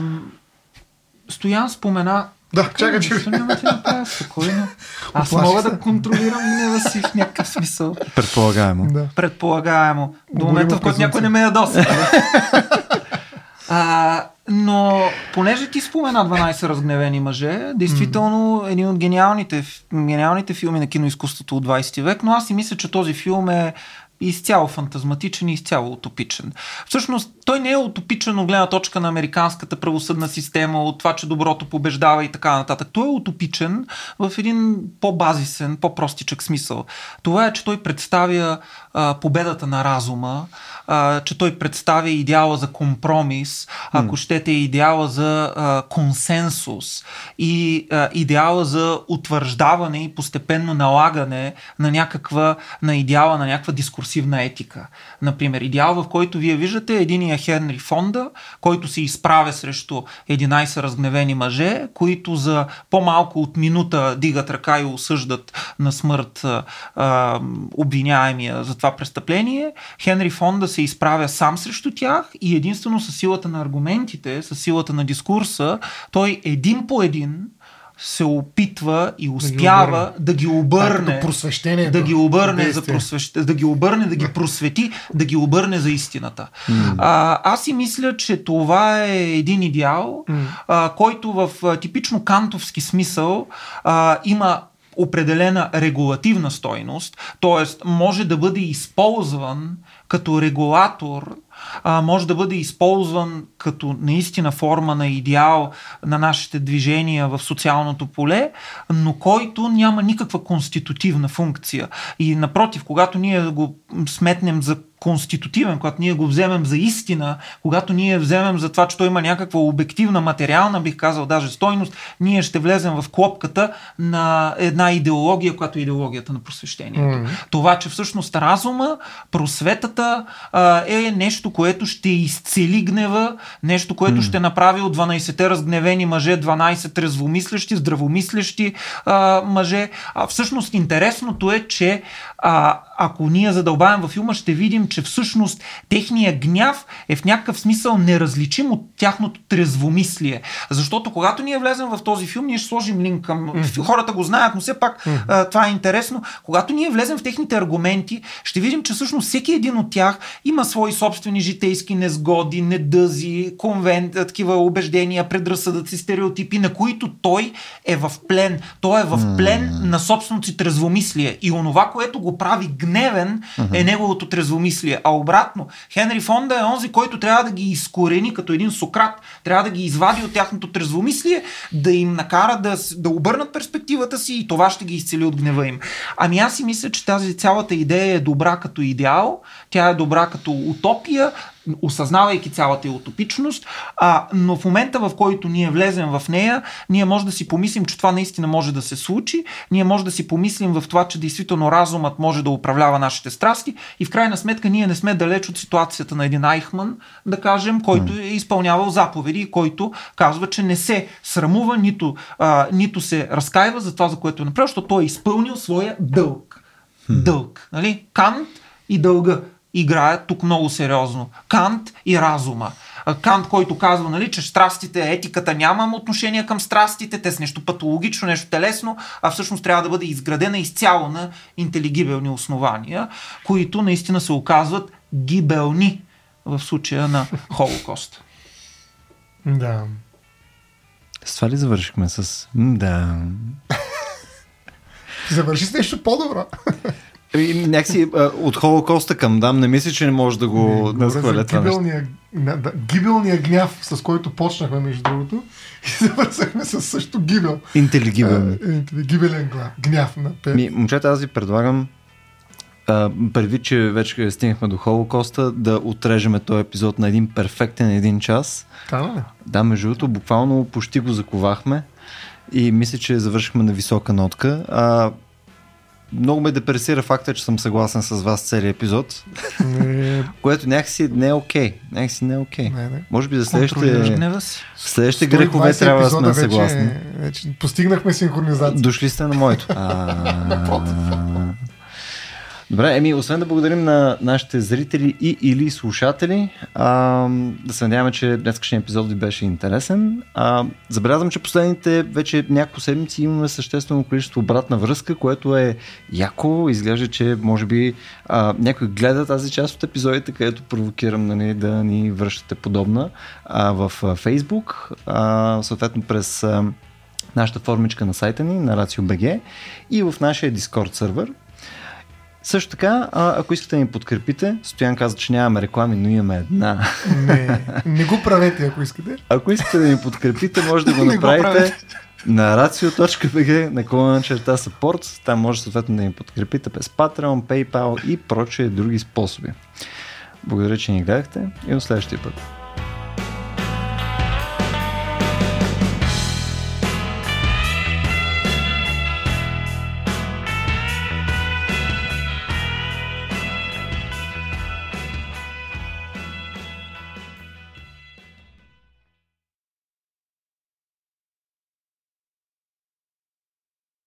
Стоян спомена да, чакай, че... Няма ти направя спокойно. Аз мога да контролирам гнева си в някакъв смисъл. Предполагаемо. Да. Предполагаемо. До момента, в който някой не ме ядоса. а, но понеже ти спомена 12 разгневени мъже, действително един от гениалните, гениалните филми на киноизкуството от 20 век, но аз си мисля, че този филм е изцяло фантазматичен и изцяло утопичен. Всъщност, той не е утопичен от гледна точка на американската правосъдна система, от това, че доброто побеждава и така нататък. Той е утопичен в един по-базисен, по-простичък смисъл. Това е, че той представя а, победата на разума, а, че той представя идеала за компромис, ако mm. щете идеала за а, консенсус и а, идеала за утвърждаване и постепенно налагане на някаква, на идеала на някаква дискурсивна етика. Например, идеал, в който вие виждате единия Хенри Фонда, който се изправя срещу 11 разгневени мъже, които за по-малко от минута дигат ръка и осъждат на смърт а, обвиняемия за това престъпление. Хенри Фонда се изправя сам срещу тях и единствено с силата на аргументите, с силата на дискурса, той един по един се опитва и успява да ги обърне, да, да ги обърне, за просвещ... да ги обърне, да ги просвети, да ги обърне за истината. Mm. А, аз си мисля, че това е един идеал, mm. а, който в а, типично кантовски смисъл а, има определена регулативна стойност, т.е. може да бъде използван като регулатор а, може да бъде използван като наистина форма на идеал на нашите движения в социалното поле, но който няма никаква конститутивна функция. И напротив, когато ние го сметнем за конститутивен, когато ние го вземем за истина, когато ние вземем за това, че той има някаква обективна, материална, бих казал даже стойност, ние ще влезем в клопката на една идеология, която е идеологията на просвещението. Mm-hmm. Това, че всъщност разума, просветата а, е нещо, което ще изцели гнева, нещо, което mm-hmm. ще направи от 12-те разгневени мъже 12 трезвомислещи, здравомислещи а, мъже. А, всъщност интересното е, че а, ако ние задълбаем във филма, ще видим, че всъщност техния гняв е в някакъв смисъл неразличим от тяхното трезвомислие. Защото когато ние влезем в този филм, ние ще сложим линк към... Mm-hmm. Хората го знаят, но все пак mm-hmm. а, това е интересно. Когато ние влезем в техните аргументи, ще видим, че всъщност всеки един от тях има свои собствени житейски незгоди, недъзи, конвент, такива убеждения, предразсъдъци, стереотипи, на които той е в плен. Той е в плен mm-hmm. на собственото си трезвомислие. И онова, което го прави гневен, mm-hmm. е неговото трезвомислие мислие. А обратно, Хенри Фонда е онзи, който трябва да ги изкорени като един Сократ. Трябва да ги извади от тяхното трезвомислие, да им накара да, да обърнат перспективата си и това ще ги изцели от гнева им. Ами аз си мисля, че тази цялата идея е добра като идеал, тя е добра като утопия, осъзнавайки цялата и утопичност, а, но в момента в който ние влезем в нея, ние може да си помислим, че това наистина може да се случи, ние може да си помислим в това, че действително разумът може да управлява нашите страсти и в крайна сметка ние не сме далеч от ситуацията на един Айхман, да кажем, който е изпълнявал заповеди и който казва, че не се срамува, нито, а, нито се разкаива за това, за което е направил, защото той е изпълнил своя дълг. Дълг. Нали? Кант и дълга играят тук много сериозно. Кант и разума. Кант, който казва, нали, че страстите, етиката нямам отношение към страстите, те са нещо патологично, нещо телесно, а всъщност трябва да бъде изградена изцяло на интелигибелни основания, които наистина се оказват гибелни в случая на Холокост. Да. С това ли завършихме с... Да. Завърши с нещо по-добро. Ами, някакси от Холокоста към дам, не мисля, че не може да го не, да това гибелния, да, гибелния гняв, с който почнахме, между другото, и завършахме с също гибел. Интелигибелен. Интелигибелен гняв на Пет. Ми, момчета, аз ви предлагам предвид, че вече стигнахме до Холокоста, да отрежеме този епизод на един перфектен един час. Да, да между другото, буквално почти го заковахме и мисля, че завършихме на висока нотка. А, много ме депресира факта, че съм съгласен с вас целият епизод, не... което някакси не е окей. Okay. Някакси не е окей. Okay. Може би за следващите, следващите грехове трябва да сме съгласни. Вече, вече постигнахме синхронизация. Дошли сте на моето. Добре, еми, освен да благодарим на нашите зрители и или слушатели, а, да се надяваме, че днескашният епизод ви беше интересен. А, забелязвам, че последните вече няколко седмици имаме съществено количество обратна връзка, което е яко. Изглежда, че може би а, някой гледа тази част от епизодите, където провокирам нали, да ни връщате подобна а, в Facebook, а, съответно през а, нашата формичка на сайта ни, на RACIO.BG и в нашия Discord сервер, Също така, а, ако искате да ни подкрепите, Стоян каза, че нямаме реклами, но имаме една. Не, не го правете, ако искате. Ако искате да ни подкрепите, може да го го направите правете. на racio.bg, на колона черта support. Там може съответно да ни подкрепите без Patreon, PayPal и прочие други способи. Благодаря, че ни гледахте и до следващия път.